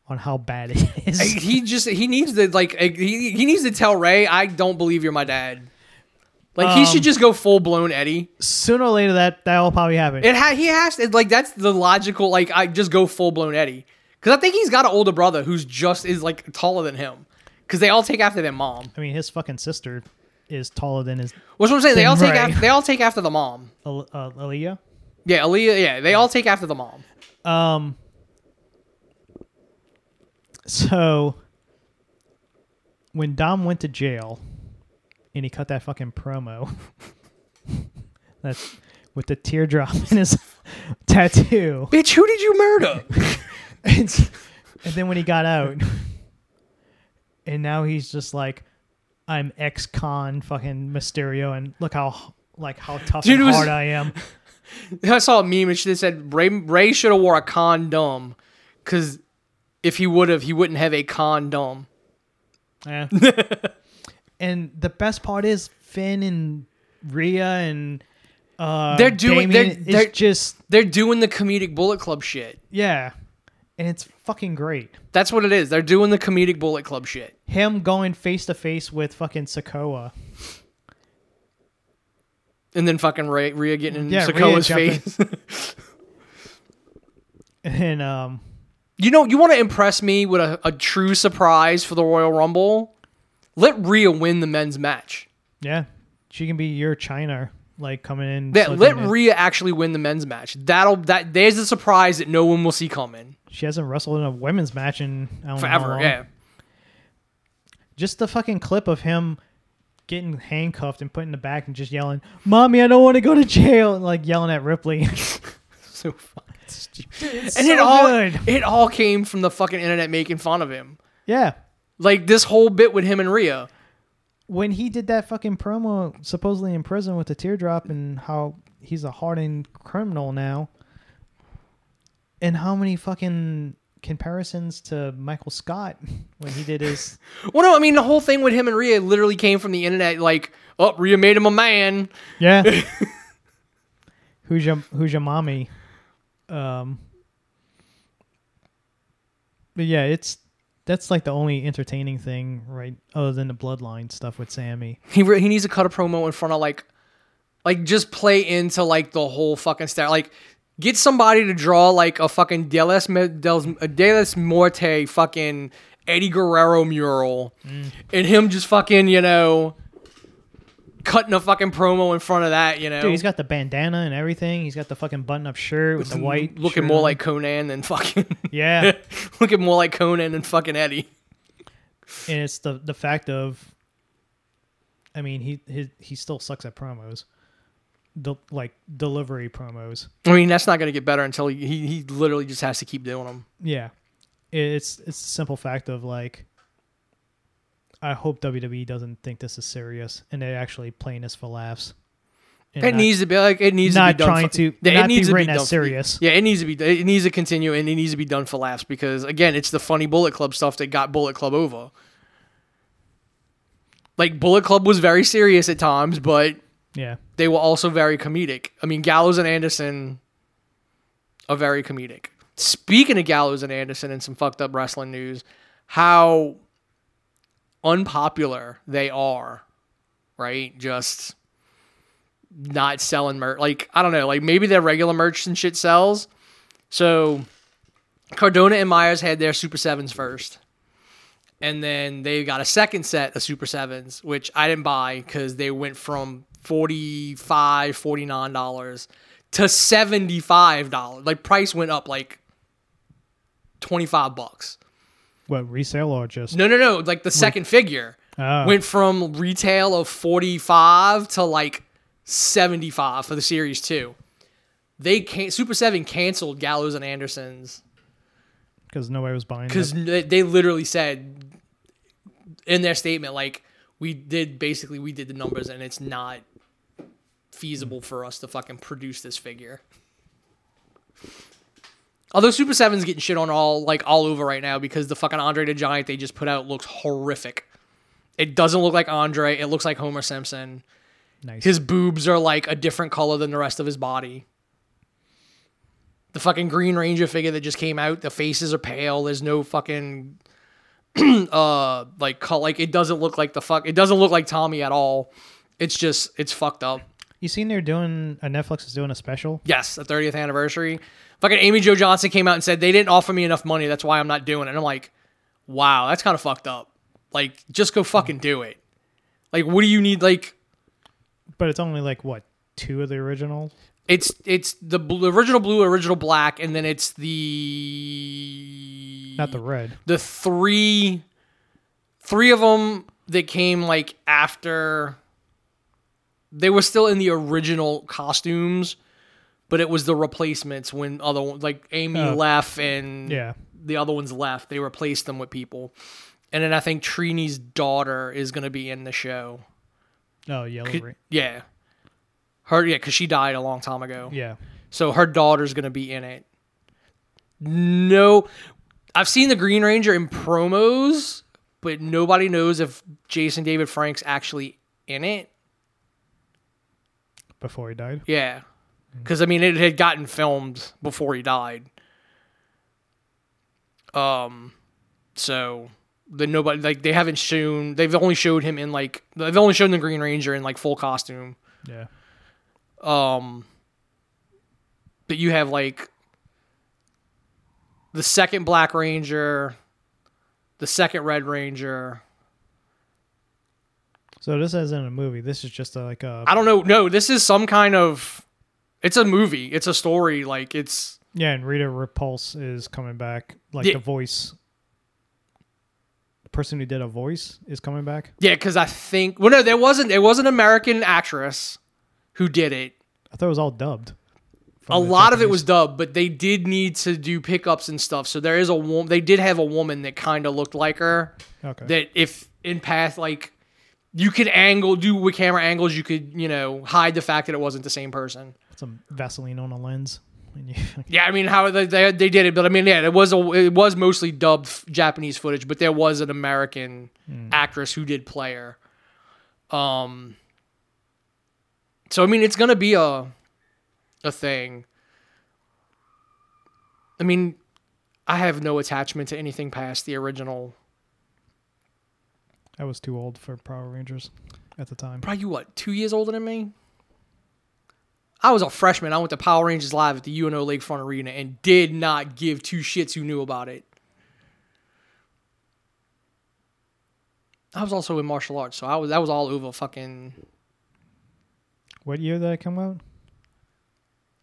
On how bad it is. he just he needs to like he, he needs to tell Rey I don't believe you're my dad. Like he Um, should just go full blown Eddie. Sooner or later that that'll probably happen. It ha- he has to like that's the logical like I just go full blown Eddie because I think he's got an older brother who's just is like taller than him because they all take after their mom. I mean, his fucking sister is taller than his What's what I'm saying? They all take after they all take after the mom. Al- uh, Aaliyah. Yeah, Aaliyah. Yeah, they all take after the mom. Um. So when Dom went to jail and he cut that fucking promo, that's with the teardrop in his tattoo. Bitch, who did you murder? It's, and then when he got out, and now he's just like, I'm ex-con fucking Mysterio, and look how like how tough Dude, and was- hard I am. I saw a meme and she said Rey Rey should have wore a condom because if he would have, he wouldn't have a condom. Yeah. And the best part is Finn and Rhea and uh, They're doing- Damian, they're- they're- just They're doing the comedic Bullet Club shit. yeah, and it's fucking great. That's what it is. They're doing the comedic Bullet Club shit. Him going face to face with fucking Sikoa. And then fucking Ray, Rhea getting in Yeah, Sikoa's face. And um, You know, you want to impress me with a, a true surprise for the Royal Rumble? Let Rhea win the men's match. yeah, she can be your Chyna like coming in. Slipping let in. Rhea actually win the men's match. That'll that there's a surprise that no one will see coming She hasn't wrestled in a women's match in I don't forever. Yeah. just the fucking clip of him getting handcuffed and put in the back and just yelling, "Mommy, I don't want to go to jail!" and like yelling at Ripley. so fucking stupid. It's And so it all good. it all came from the fucking internet making fun of him. Yeah. Like this whole bit with him and Rhea. When he did that fucking promo, supposedly in prison with the teardrop, and how he's a hardened criminal now, and how many fucking comparisons to Michael Scott when he did his Well, no, I mean the whole thing with him and Rhea literally came from the internet. Like, oh, Rhea made him a man. Yeah. who's your Who's your mommy? Um. But yeah, it's that's like the only entertaining thing, right? Other than the bloodline stuff with Sami. He re- he needs to cut a promo in front of like, like just play into like the whole fucking style. Like, get somebody to draw like a fucking Delis Del a Delis Morte fucking Eddie Guerrero mural, mm. and him just fucking you know. Cutting a fucking promo in front of that, you know. Dude, he's got the bandana and everything. He's got the fucking button-up shirt with the white, looking shirt more like Conan than fucking yeah. looking more like Conan than fucking Eddie. and it's the the fact of, I mean, he he he still sucks at promos, the like delivery promos. I mean, that's not going to get better until he, he he literally just has to keep doing them. Yeah, it's it's a simple fact of like. I hope WWE doesn't think this is serious and they're actually playing this for laughs. And It not- needs to be like it needs to not be done trying for, to- Yeah, not it needs be to be done for- serious. yeah, it needs to be. It needs to continue, and it needs to be done for laughs because again, it's the funny Bullet Club stuff that got Bullet Club over. Like Bullet Club was very serious at times, but yeah, they were also very comedic. I mean, Gallows and Anderson are very comedic. Speaking of Gallows and Anderson and some fucked up wrestling news, how unpopular they are, right? Just not selling merch. Like, I don't know, like maybe their regular merch and shit sells. So Cardona and Myers had their Super Sevens first. And then they got a second set of Super Sevens, which I didn't buy because they went from $45, $49 to $75. Like price went up like 25 bucks. What resale or just No, no, no. Like the second figure Oh. went from retail of 45 to like 75 for the series 2. They can Super 7 canceled Gallows and Anderson's because nobody was buying it. because they literally said in their statement like we did basically we did the numbers and it's not feasible for us to fucking produce this figure although super 7's getting shit on all like all over right now because the fucking andre the giant they just put out looks horrific it doesn't look like andre it looks like homer simpson nice. his boobs are like a different color than the rest of his body. The fucking Green Ranger figure that just came out, the faces are pale. There's no fucking uh like color. Like it doesn't look like the fuck. It doesn't look like Tommy at all. It's just it's fucked up. you seen they're doing a Netflix is doing a special. Yes, the 30th anniversary. Fucking Amy Jo Johnson came out and said they didn't offer me enough money. That's why I'm not doing it. And I'm like, wow, that's kind of fucked up. Like, just go fucking do it. Like, what do you need? Like, But it's only like what two of the original. It's it's the blue, original blue, original black, and then it's the Not the red. the three three of them that came like after they were still in the original costumes, but it was the replacements when other like Amy Oh. left and Yeah. the other ones left. They replaced them with people, and then I think Trini's daughter is gonna be in the show. Oh, yellow. Yeah, her yeah, because she died a long time ago. yeah. So her daughter's gonna be in it. No, I've seen the Green Ranger in promos, but nobody knows if Jason David Frank's actually in it. Before he died. Yeah, because I mean it had gotten filmed before he died. Um, so the nobody like they haven't shown. They've only showed him in like they've only shown the Green Ranger in like full costume. Yeah. um but you have like the second black ranger the second red ranger So this isn't a movie. This is just a, like a i don't know no this is some kind of it's a movie it's a story like it's yeah. And Rita Repulsa is coming back, like Yeah. the voice. The person who did a voice is coming back. Yeah, because I think well, no, there wasn't. There was an American actress who did it. I thought it was all dubbed. A lot of it was dubbed, but they did need to do pickups and stuff. So there is a woman. They did have a woman that kind of looked like her. okay. That if in path like you could angle do with camera angles, you could you know hide the fact that it wasn't the same person. Some Vaseline on a lens. Yeah, I mean how they they, they did it, but I mean yeah, it was a it was mostly dubbed f- Japanese footage, but there was an American actress who did play her. Um. So I mean, it's gonna be a a thing. I mean, I have no attachment to anything past the original. I was too old for Power Rangers at the time. Probably you what two years older than me. I was a freshman. I went to Power Rangers live at the UNO Lakefront Arena and did not give two shits who knew about it. I was also in martial arts, so I was that was all over fucking. What year did that come out?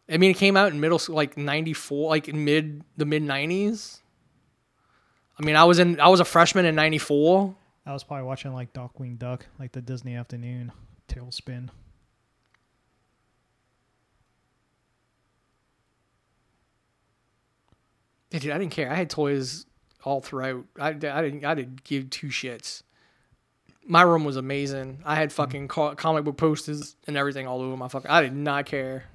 I mean, it came out in middle school, like '94, like in mid the mid '90s. I mean, I was in I was a freshman in '94. I was probably watching like Darkwing Duck, like the Disney afternoon tailspin. Dude, I didn't care. I had toys all throughout. I, I didn't. I didn't give two shits. My room was amazing. I had fucking co- comic book posters and everything all over my fucking. I did not care.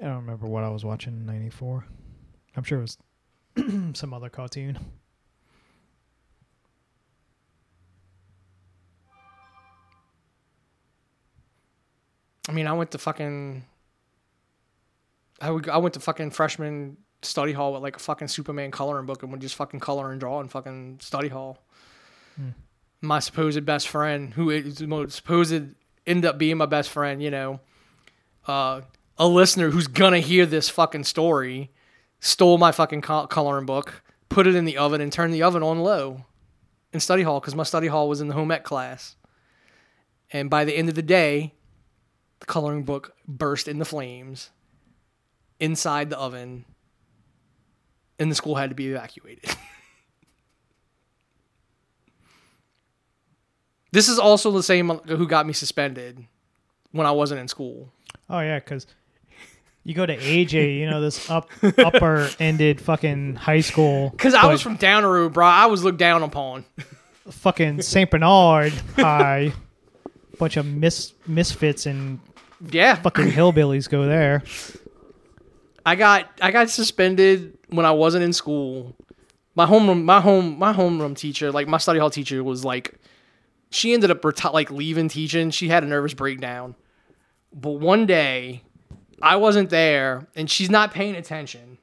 I don't remember what I was watching in '94. I'm sure it was some other cartoon. I mean, I went to fucking. I would. I went to fucking freshman study hall with like a fucking Superman coloring book and would just fucking color and draw in fucking study hall. My supposed best friend, who is supposed end up being my best friend, you know, uh, a listener who's gonna hear this fucking story, stole my fucking coloring book, put it in the oven, and turned the oven on low in study hall because my study hall was in the home ec class. And by the end of the day, the coloring book burst into flames inside the oven, and the school had to be evacuated. this is also the same who got me suspended when I wasn't in school. Oh yeah, because you go to AJ, you know this up upper ended fucking high school. Because I was from down the road, bro. I was looked down upon. fucking Saint Bernard High. Bunch of mis misfits and Yeah, fucking hillbillies go there. I got I got suspended when I wasn't in school. My homeroom my home my homeroom teacher, like my study hall teacher, was like, she ended up reti- like leaving teaching. She had a nervous breakdown. But one day, I wasn't there, and she's not paying attention.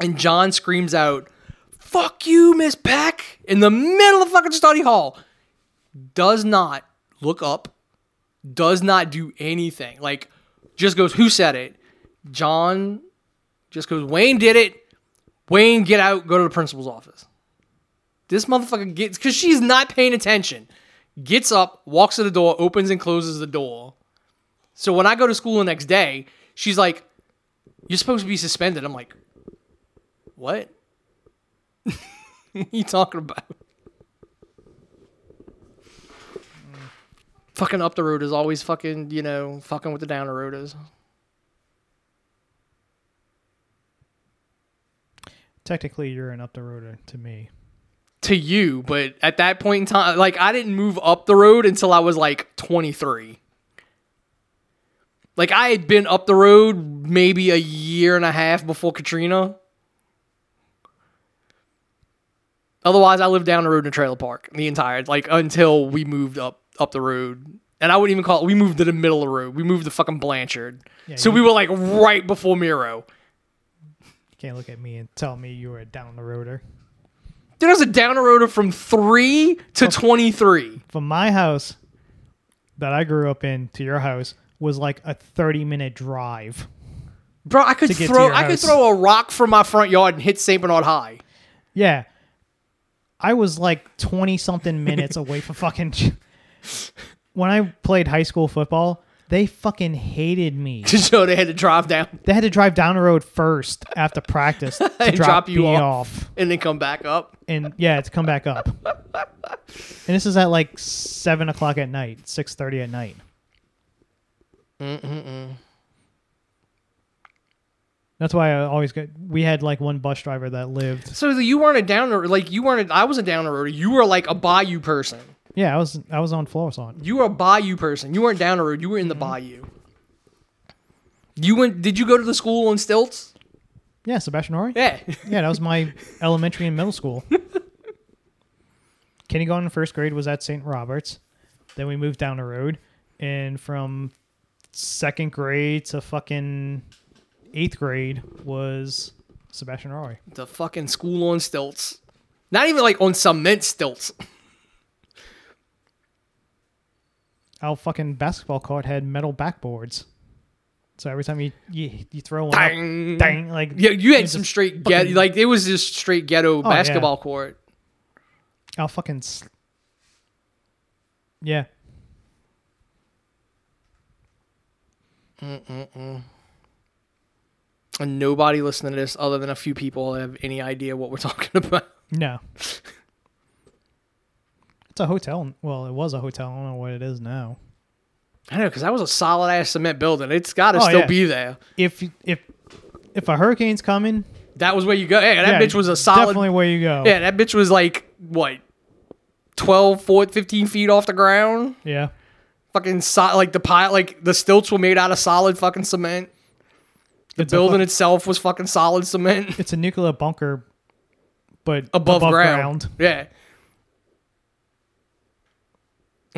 And John screams out, "Fuck you, Miss Peck!" in the middle of fucking study hall. Does not look up. Does not do anything. Like, just goes, "Who said it?" John just goes, Wayne did it. Wayne, get out, go to the principal's office. This motherfucker gets, because she's not paying attention, gets up, walks to the door, opens and closes the door. So when I go to school the next day, she's like, You're supposed to be suspended. I'm like, What? you talking about? Fucking up the road is always fucking, you know, fucking with the down the road is. Technically, you're an up the roader uh, to me. to you, but at that point in time, like I didn't move up the road until I was like 23. Like I had been up the road maybe a year and a half before Katrina. Otherwise, I lived down the road in a trailer park the entire like until we moved up up the road. And I wouldn't even call it. We moved to the middle of the road. We moved to fucking Blanchard. Yeah, so we were like right before Meraux. Can't look at me and tell me you were a down the roader. Dude, I was a down the roader from three to twenty three. From my house that I grew up in to your house was like a 30 minute drive. Bro, I could To get to throw your I could house. throw a rock from my front yard and hit St. Bernard High. Yeah. I was like 20 something minutes away from fucking. when I played high school football, They fucking hated me. so they had to drive down They had to drive down the road first after practice to And drop, you me off. and then come back up. and yeah, to come back up. and this is at like seven o'clock at night, six thirty at night. That's why I always get. We had like one bus driver that lived. So you weren't a downer, like you weren't. A, I was a down the road. You were like a bayou person. Yeah, I was I was on Florissant. You were a bayou person. You weren't down the road. You were in the mm-hmm. bayou. You went. Did you go to the school on stilts? Yeah, Sebastian Roy. Yeah. Yeah, that was my elementary and middle school. Kindergarten and first grade was at St. Robert's. Then we moved down the road, and from second grade to fucking eighth grade was Sebastian Roy. the fucking school on stilts. Not even like on cement stilts. Our fucking basketball court had metal backboards. So every time you you, you throw one Dang. up, dang, like Yeah, you had some straight fucking- like it was just straight ghetto Oh, yeah. basketball court. I'll fucking s- yeah. And nobody listening to this other than a few people have any idea what we're talking about. No. It's a hotel. Well, it was a hotel. I don't know what it is now. I know because that was a solid ass cement building. It's got to Oh, still yeah. be there. If if if a hurricane's coming, That was where you go. Yeah, that yeah, bitch was a solid. Definitely where you go. Yeah, that bitch was like what, 12, 14, 15 feet off the ground. Yeah. Fucking so, like the pile, like the stilts were made out of solid fucking cement. The It's building fu- itself was fucking solid cement It's a nuclear bunker, but above, ground. Yeah.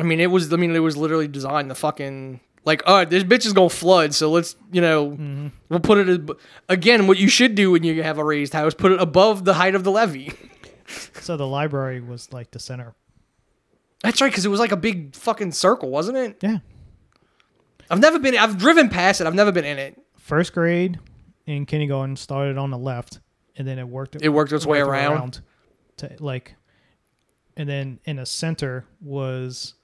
I mean, it was. I mean, it was literally designed to fucking like, all right, this bitch is gonna flood, so let's, you know, Mm-hmm. we'll put it as, again. What you should do when you have a raised house, put it above the height of the levee. So the library was like the center. That's right, because it was like a big fucking circle, wasn't it? Yeah. I've never been. I've driven past it. I've never been in it. First grade in kindergarten started on the left, and then it worked. It worked its way around. to like, and then in the center was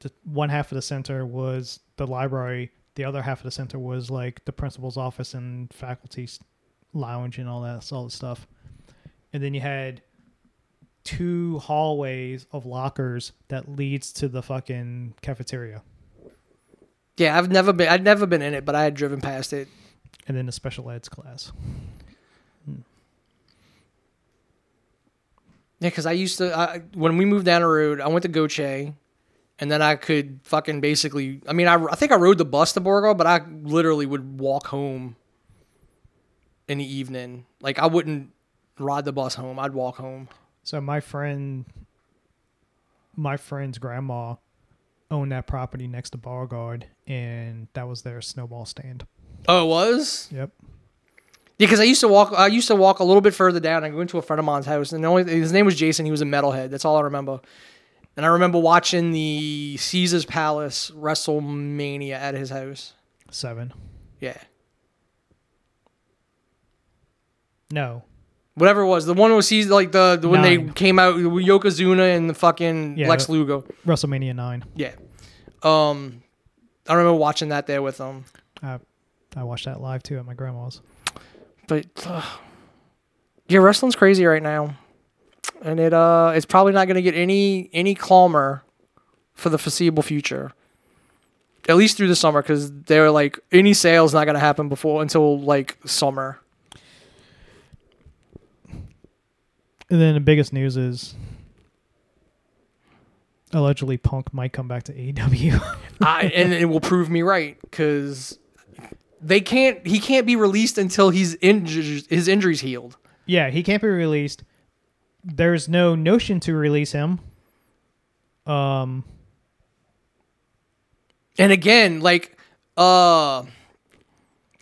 the one half of the center was the library. The other half of the center was like the principal's office and faculty's lounge and all that all the stuff. And then you had two hallways of lockers that leads to the fucking cafeteria, Yeah, I've never been. I'd never been in it, but I had driven past it. and then the special eds class. Hmm. Yeah, because I used to. I, when we moved down the road, I went to Gauthier, and then I could fucking basically. I mean, I, I think I rode the bus to Borgo, but I literally would walk home in the evening. Like I wouldn't ride the bus home. I'd walk home. So my friend, my friend's grandma owned that property next to Beauregard, and that was their snowball stand. Oh, it was. Yep. Yeah, because I used to walk. I used to walk a little bit further down. I go into a friend of mine's house, and the only his name was Jason. He was a metalhead. That's all I remember. And I remember watching the Caesar's Palace WrestleMania at his house. Seven. Yeah, No. whatever it was. The one was Caesar, like the, the when they came out with Yokozuna and the fucking Yeah. Lex Luger. WrestleMania nine. Yeah. Um, I remember watching that there with them. I I watched that live too at my grandma's. But uh, yeah, wrestling's crazy right now, and it uh, it's probably not going to get any any calmer for the foreseeable future. At least through the summer, because they're like any sales not going to happen before until like summer. And then the biggest news is allegedly Punk might come back to AEW. I, and it will prove me right because they can't. He can't be released until he's injured. His injuries healed. yeah, he can't be released. There's no notion to release him. Um, And again, like, uh,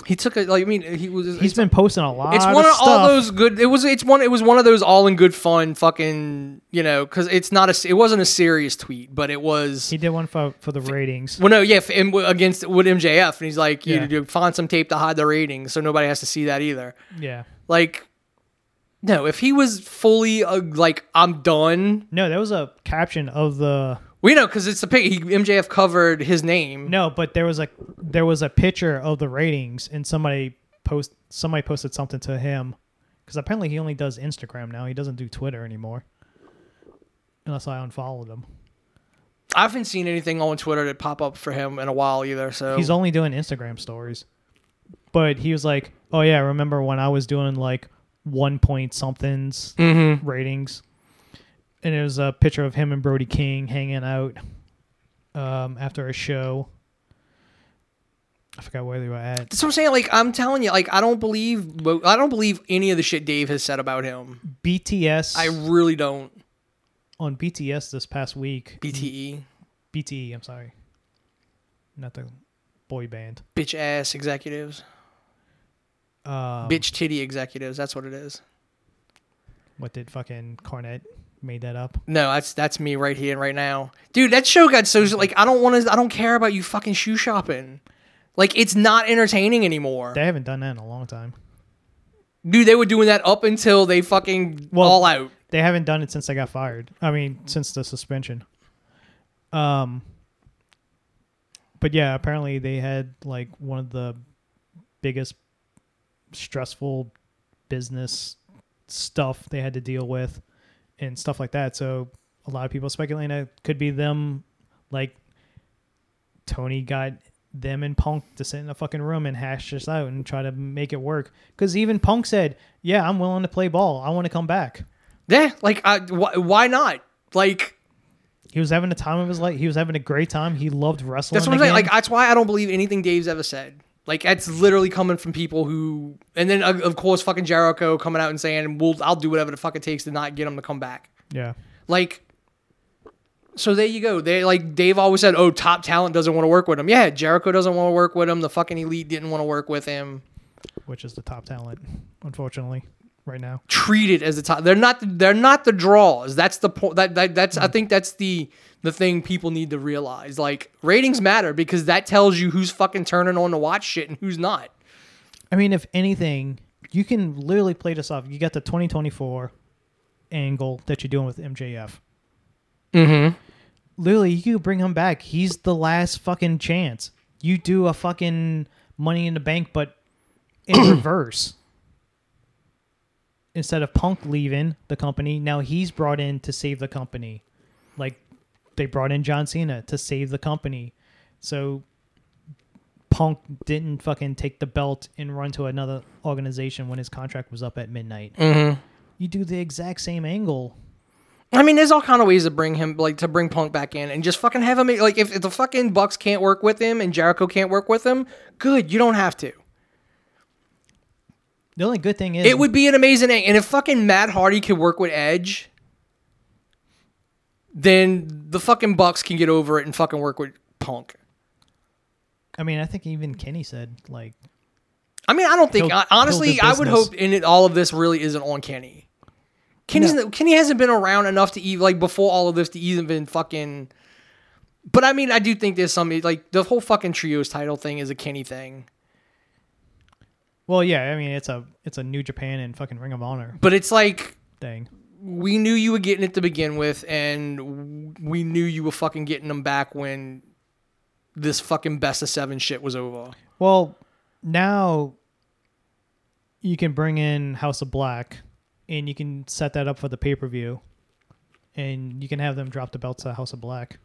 he took a like. I mean, he was. he's been posting a lot. it's one of all stuff. those good it was it's one it was one of those all in good fun fucking you know because it's not a it wasn't a serious tweet but it was He did one for for the ratings. well no yeah against with mjf and he's like you, Yeah. you find some tape to hide the ratings so nobody has to see that either Yeah. like no if he was fully uh, like i'm done No, that was a caption of the We know because it's a pic. He, MJF covered his name. No, but there was a there was a picture of the ratings, and somebody post somebody posted something to him because apparently he only does Instagram now. He doesn't do Twitter anymore, unless I unfollowed him. I haven't seen anything on Twitter that pop up for him in a while either. So He's only doing Instagram stories. But he was like, "Oh yeah, remember when I was doing like one point somethings Mhm. ratings?" And it was a picture of him and Brody King hanging out um, after a show. I forgot where they were at. That's what I'm saying. Like I'm telling you, like I don't believe, I don't believe any of the shit Dave has said about him. BTS I really don't. on BTS this past week. BTE, BTE, I'm sorry, not the boy band. bitch ass executives, Um, bitch titty executives. That's what it is. What did fucking Cornette made that up? No, that's that's me right here and right now, dude. That show got so like I don't want to. I don't care about you fucking shoe shopping. Like it's not entertaining anymore, They haven't done that in a long time. dude. They were doing that up until they fucking Well- all out. They haven't done it since they got fired. I mean, since the suspension. Um, but yeah, apparently they had like one of the biggest stressful business stuff they had to deal with and stuff like that. So a lot of people speculating it could be them, like Tony got them and Punk to sit in a fucking room and hash this out and try to make it work. Because even Punk said, "Yeah, I'm willing to play ball. I want to come back." Yeah, like I, wh- why not? Like He was having a time of his life. He was having a great time. He loved wrestling. That's what I'm saying. Like that's why I don't believe anything Dave's ever said. Like that's literally coming from people who, and then of of course fucking Jericho coming out and saying, "Well, I'll do whatever the fuck it takes to not get him to come back." yeah, Like, so there you go. They like Dave always said, "Oh, top talent doesn't want to work with him." Yeah, Jericho doesn't want to work with him. The fucking elite didn't want to work with him. which is the top talent, unfortunately, right now. Treated as the top. They're not. They're not the draws. That's the point. That, that that's. I think that's the the thing people need to realize. Like ratings matter because that tells you who's fucking turning on to watch shit and who's not. I mean, if anything, you can literally play this off. You got the 2024 angle that you're doing with MJF. Mm-hmm. Literally, you bring him back. He's the last fucking chance. You do a fucking Money in the Bank, but in reverse. Instead of Punk leaving the company, now he's brought in to save the company. Like they brought in John Cena to save the company. So Punk didn't fucking take the belt and run to another organization when his contract was up at midnight. Mm-hmm. You do the exact same angle. I mean, there's all kind of ways to bring him, like, to bring Punk back in and just fucking have him. Like, if, if the fucking Bucks can't work with him and Jericho can't work with him, good. You don't have to. The only good thing is It would be an amazing thing. And if fucking Matt Hardy could work with Edge, then the fucking Bucks can get over it and fucking work with Punk. I mean, I think even Kenny said like I mean, I don't think He'll- honestly. I would hope in it all of this really isn't on Kenny. Kenny's No. Kenny hasn't been around enough to even like before all of this to even been fucking. But I mean, I do think there's some like the whole fucking trios title thing is a Kenny thing. Well, yeah, I mean it's a it's a New Japan and fucking Ring of Honor But it's like thing. we knew you were getting it to begin with, and we knew you were fucking getting them back when this fucking best of seven shit was over. Well, now you can bring in House of Black and you can set that up for the pay per view, and you can have them drop the belts to House of Black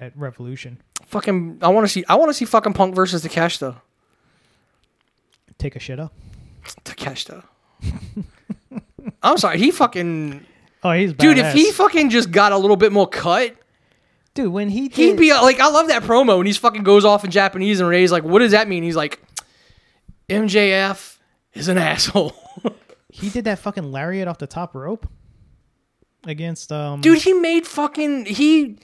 at Revolution. Fucking, I want to see. I want to see fucking Punk versus the Cash a shit up. Takeshita. I'm sorry. He fucking Oh, he's dude. If he fucking just got a little bit more cut, dude when he he'd be like. I love that promo when he's fucking goes off in Japanese and Ray's like, "What does that mean?" He's like, "MJF is an asshole." he did that fucking lariat off the top rope against um dude he made fucking he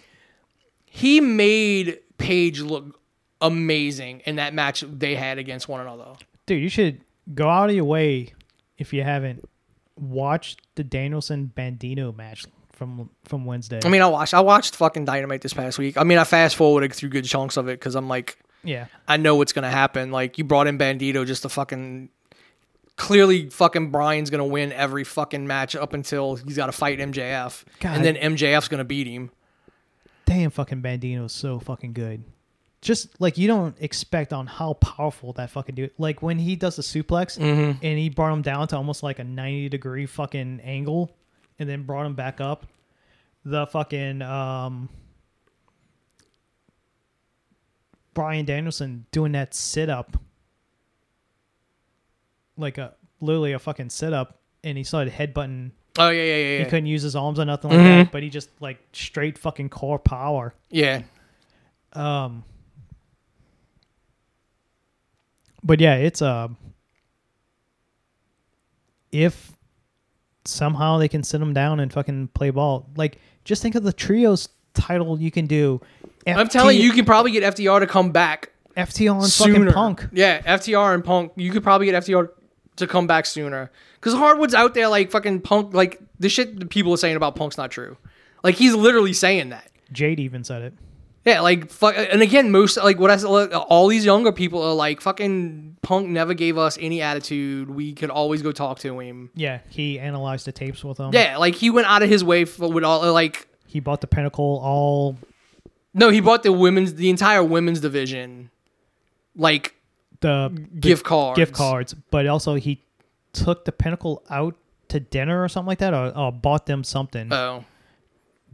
he made Page look amazing in that match they had against one another. Dude, you should go out of your way if you haven't watched the Danielson Bandido match from from Wednesday. I mean, I watched I watched fucking Dynamite this past week. I mean, I fast forwarded through good chunks of it because I'm like, yeah, I know what's gonna happen. Like you brought in Bandido just to fucking clearly fucking Brian's gonna win every fucking match up until he's got to fight MJF, God. and then MJF's gonna beat him. damn, fucking Bandido is so fucking good. Just like you don't expect on how powerful that fucking dude. Like when he does the suplex Mhm. and he brought him down to almost like a ninety degree fucking angle, and then brought him back up. The fucking um. Brian Danielson doing that sit up, like a literally a fucking sit up, and he started headbutting Oh yeah, yeah, yeah, he yeah. couldn't use his arms or nothing like Mhm. that, but he just like straight fucking core power. yeah. Um, but yeah, it's uh, if somehow they can sit them down and fucking play ball, like just think of the trios title you can do. I'm telling you, you can probably get FTR to come back FTR and sooner. fucking Punk. Yeah, FTR and Punk. You could probably get FTR to come back sooner. Because Harwood's out there like fucking Punk. Like the shit that people are saying about Punk's not true. Like he's literally saying that. Jade even said it. Yeah, like fuck. And again, most like what I said, all these younger people are like fucking Punk never gave us any attitude. We could always go talk to him. Yeah, he analyzed the tapes with them. Yeah, like he went out of his way for with all like. he bought the Pinnacle all No, he bought the women's, the entire women's division, like the gift cards. gift cards, but also he took the Pinnacle out to dinner or something like that, or, or bought them something Oh,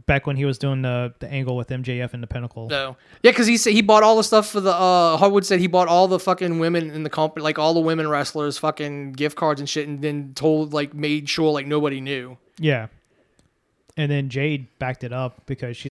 back when he was doing the the angle with MJF and the Pinnacle. no, yeah, because he said he bought all the stuff for the. uh Harwood said he bought all the fucking women in the company, like all the women wrestlers, fucking gift cards and shit, and then told like made sure like nobody knew. Yeah. And then Jade backed it up because she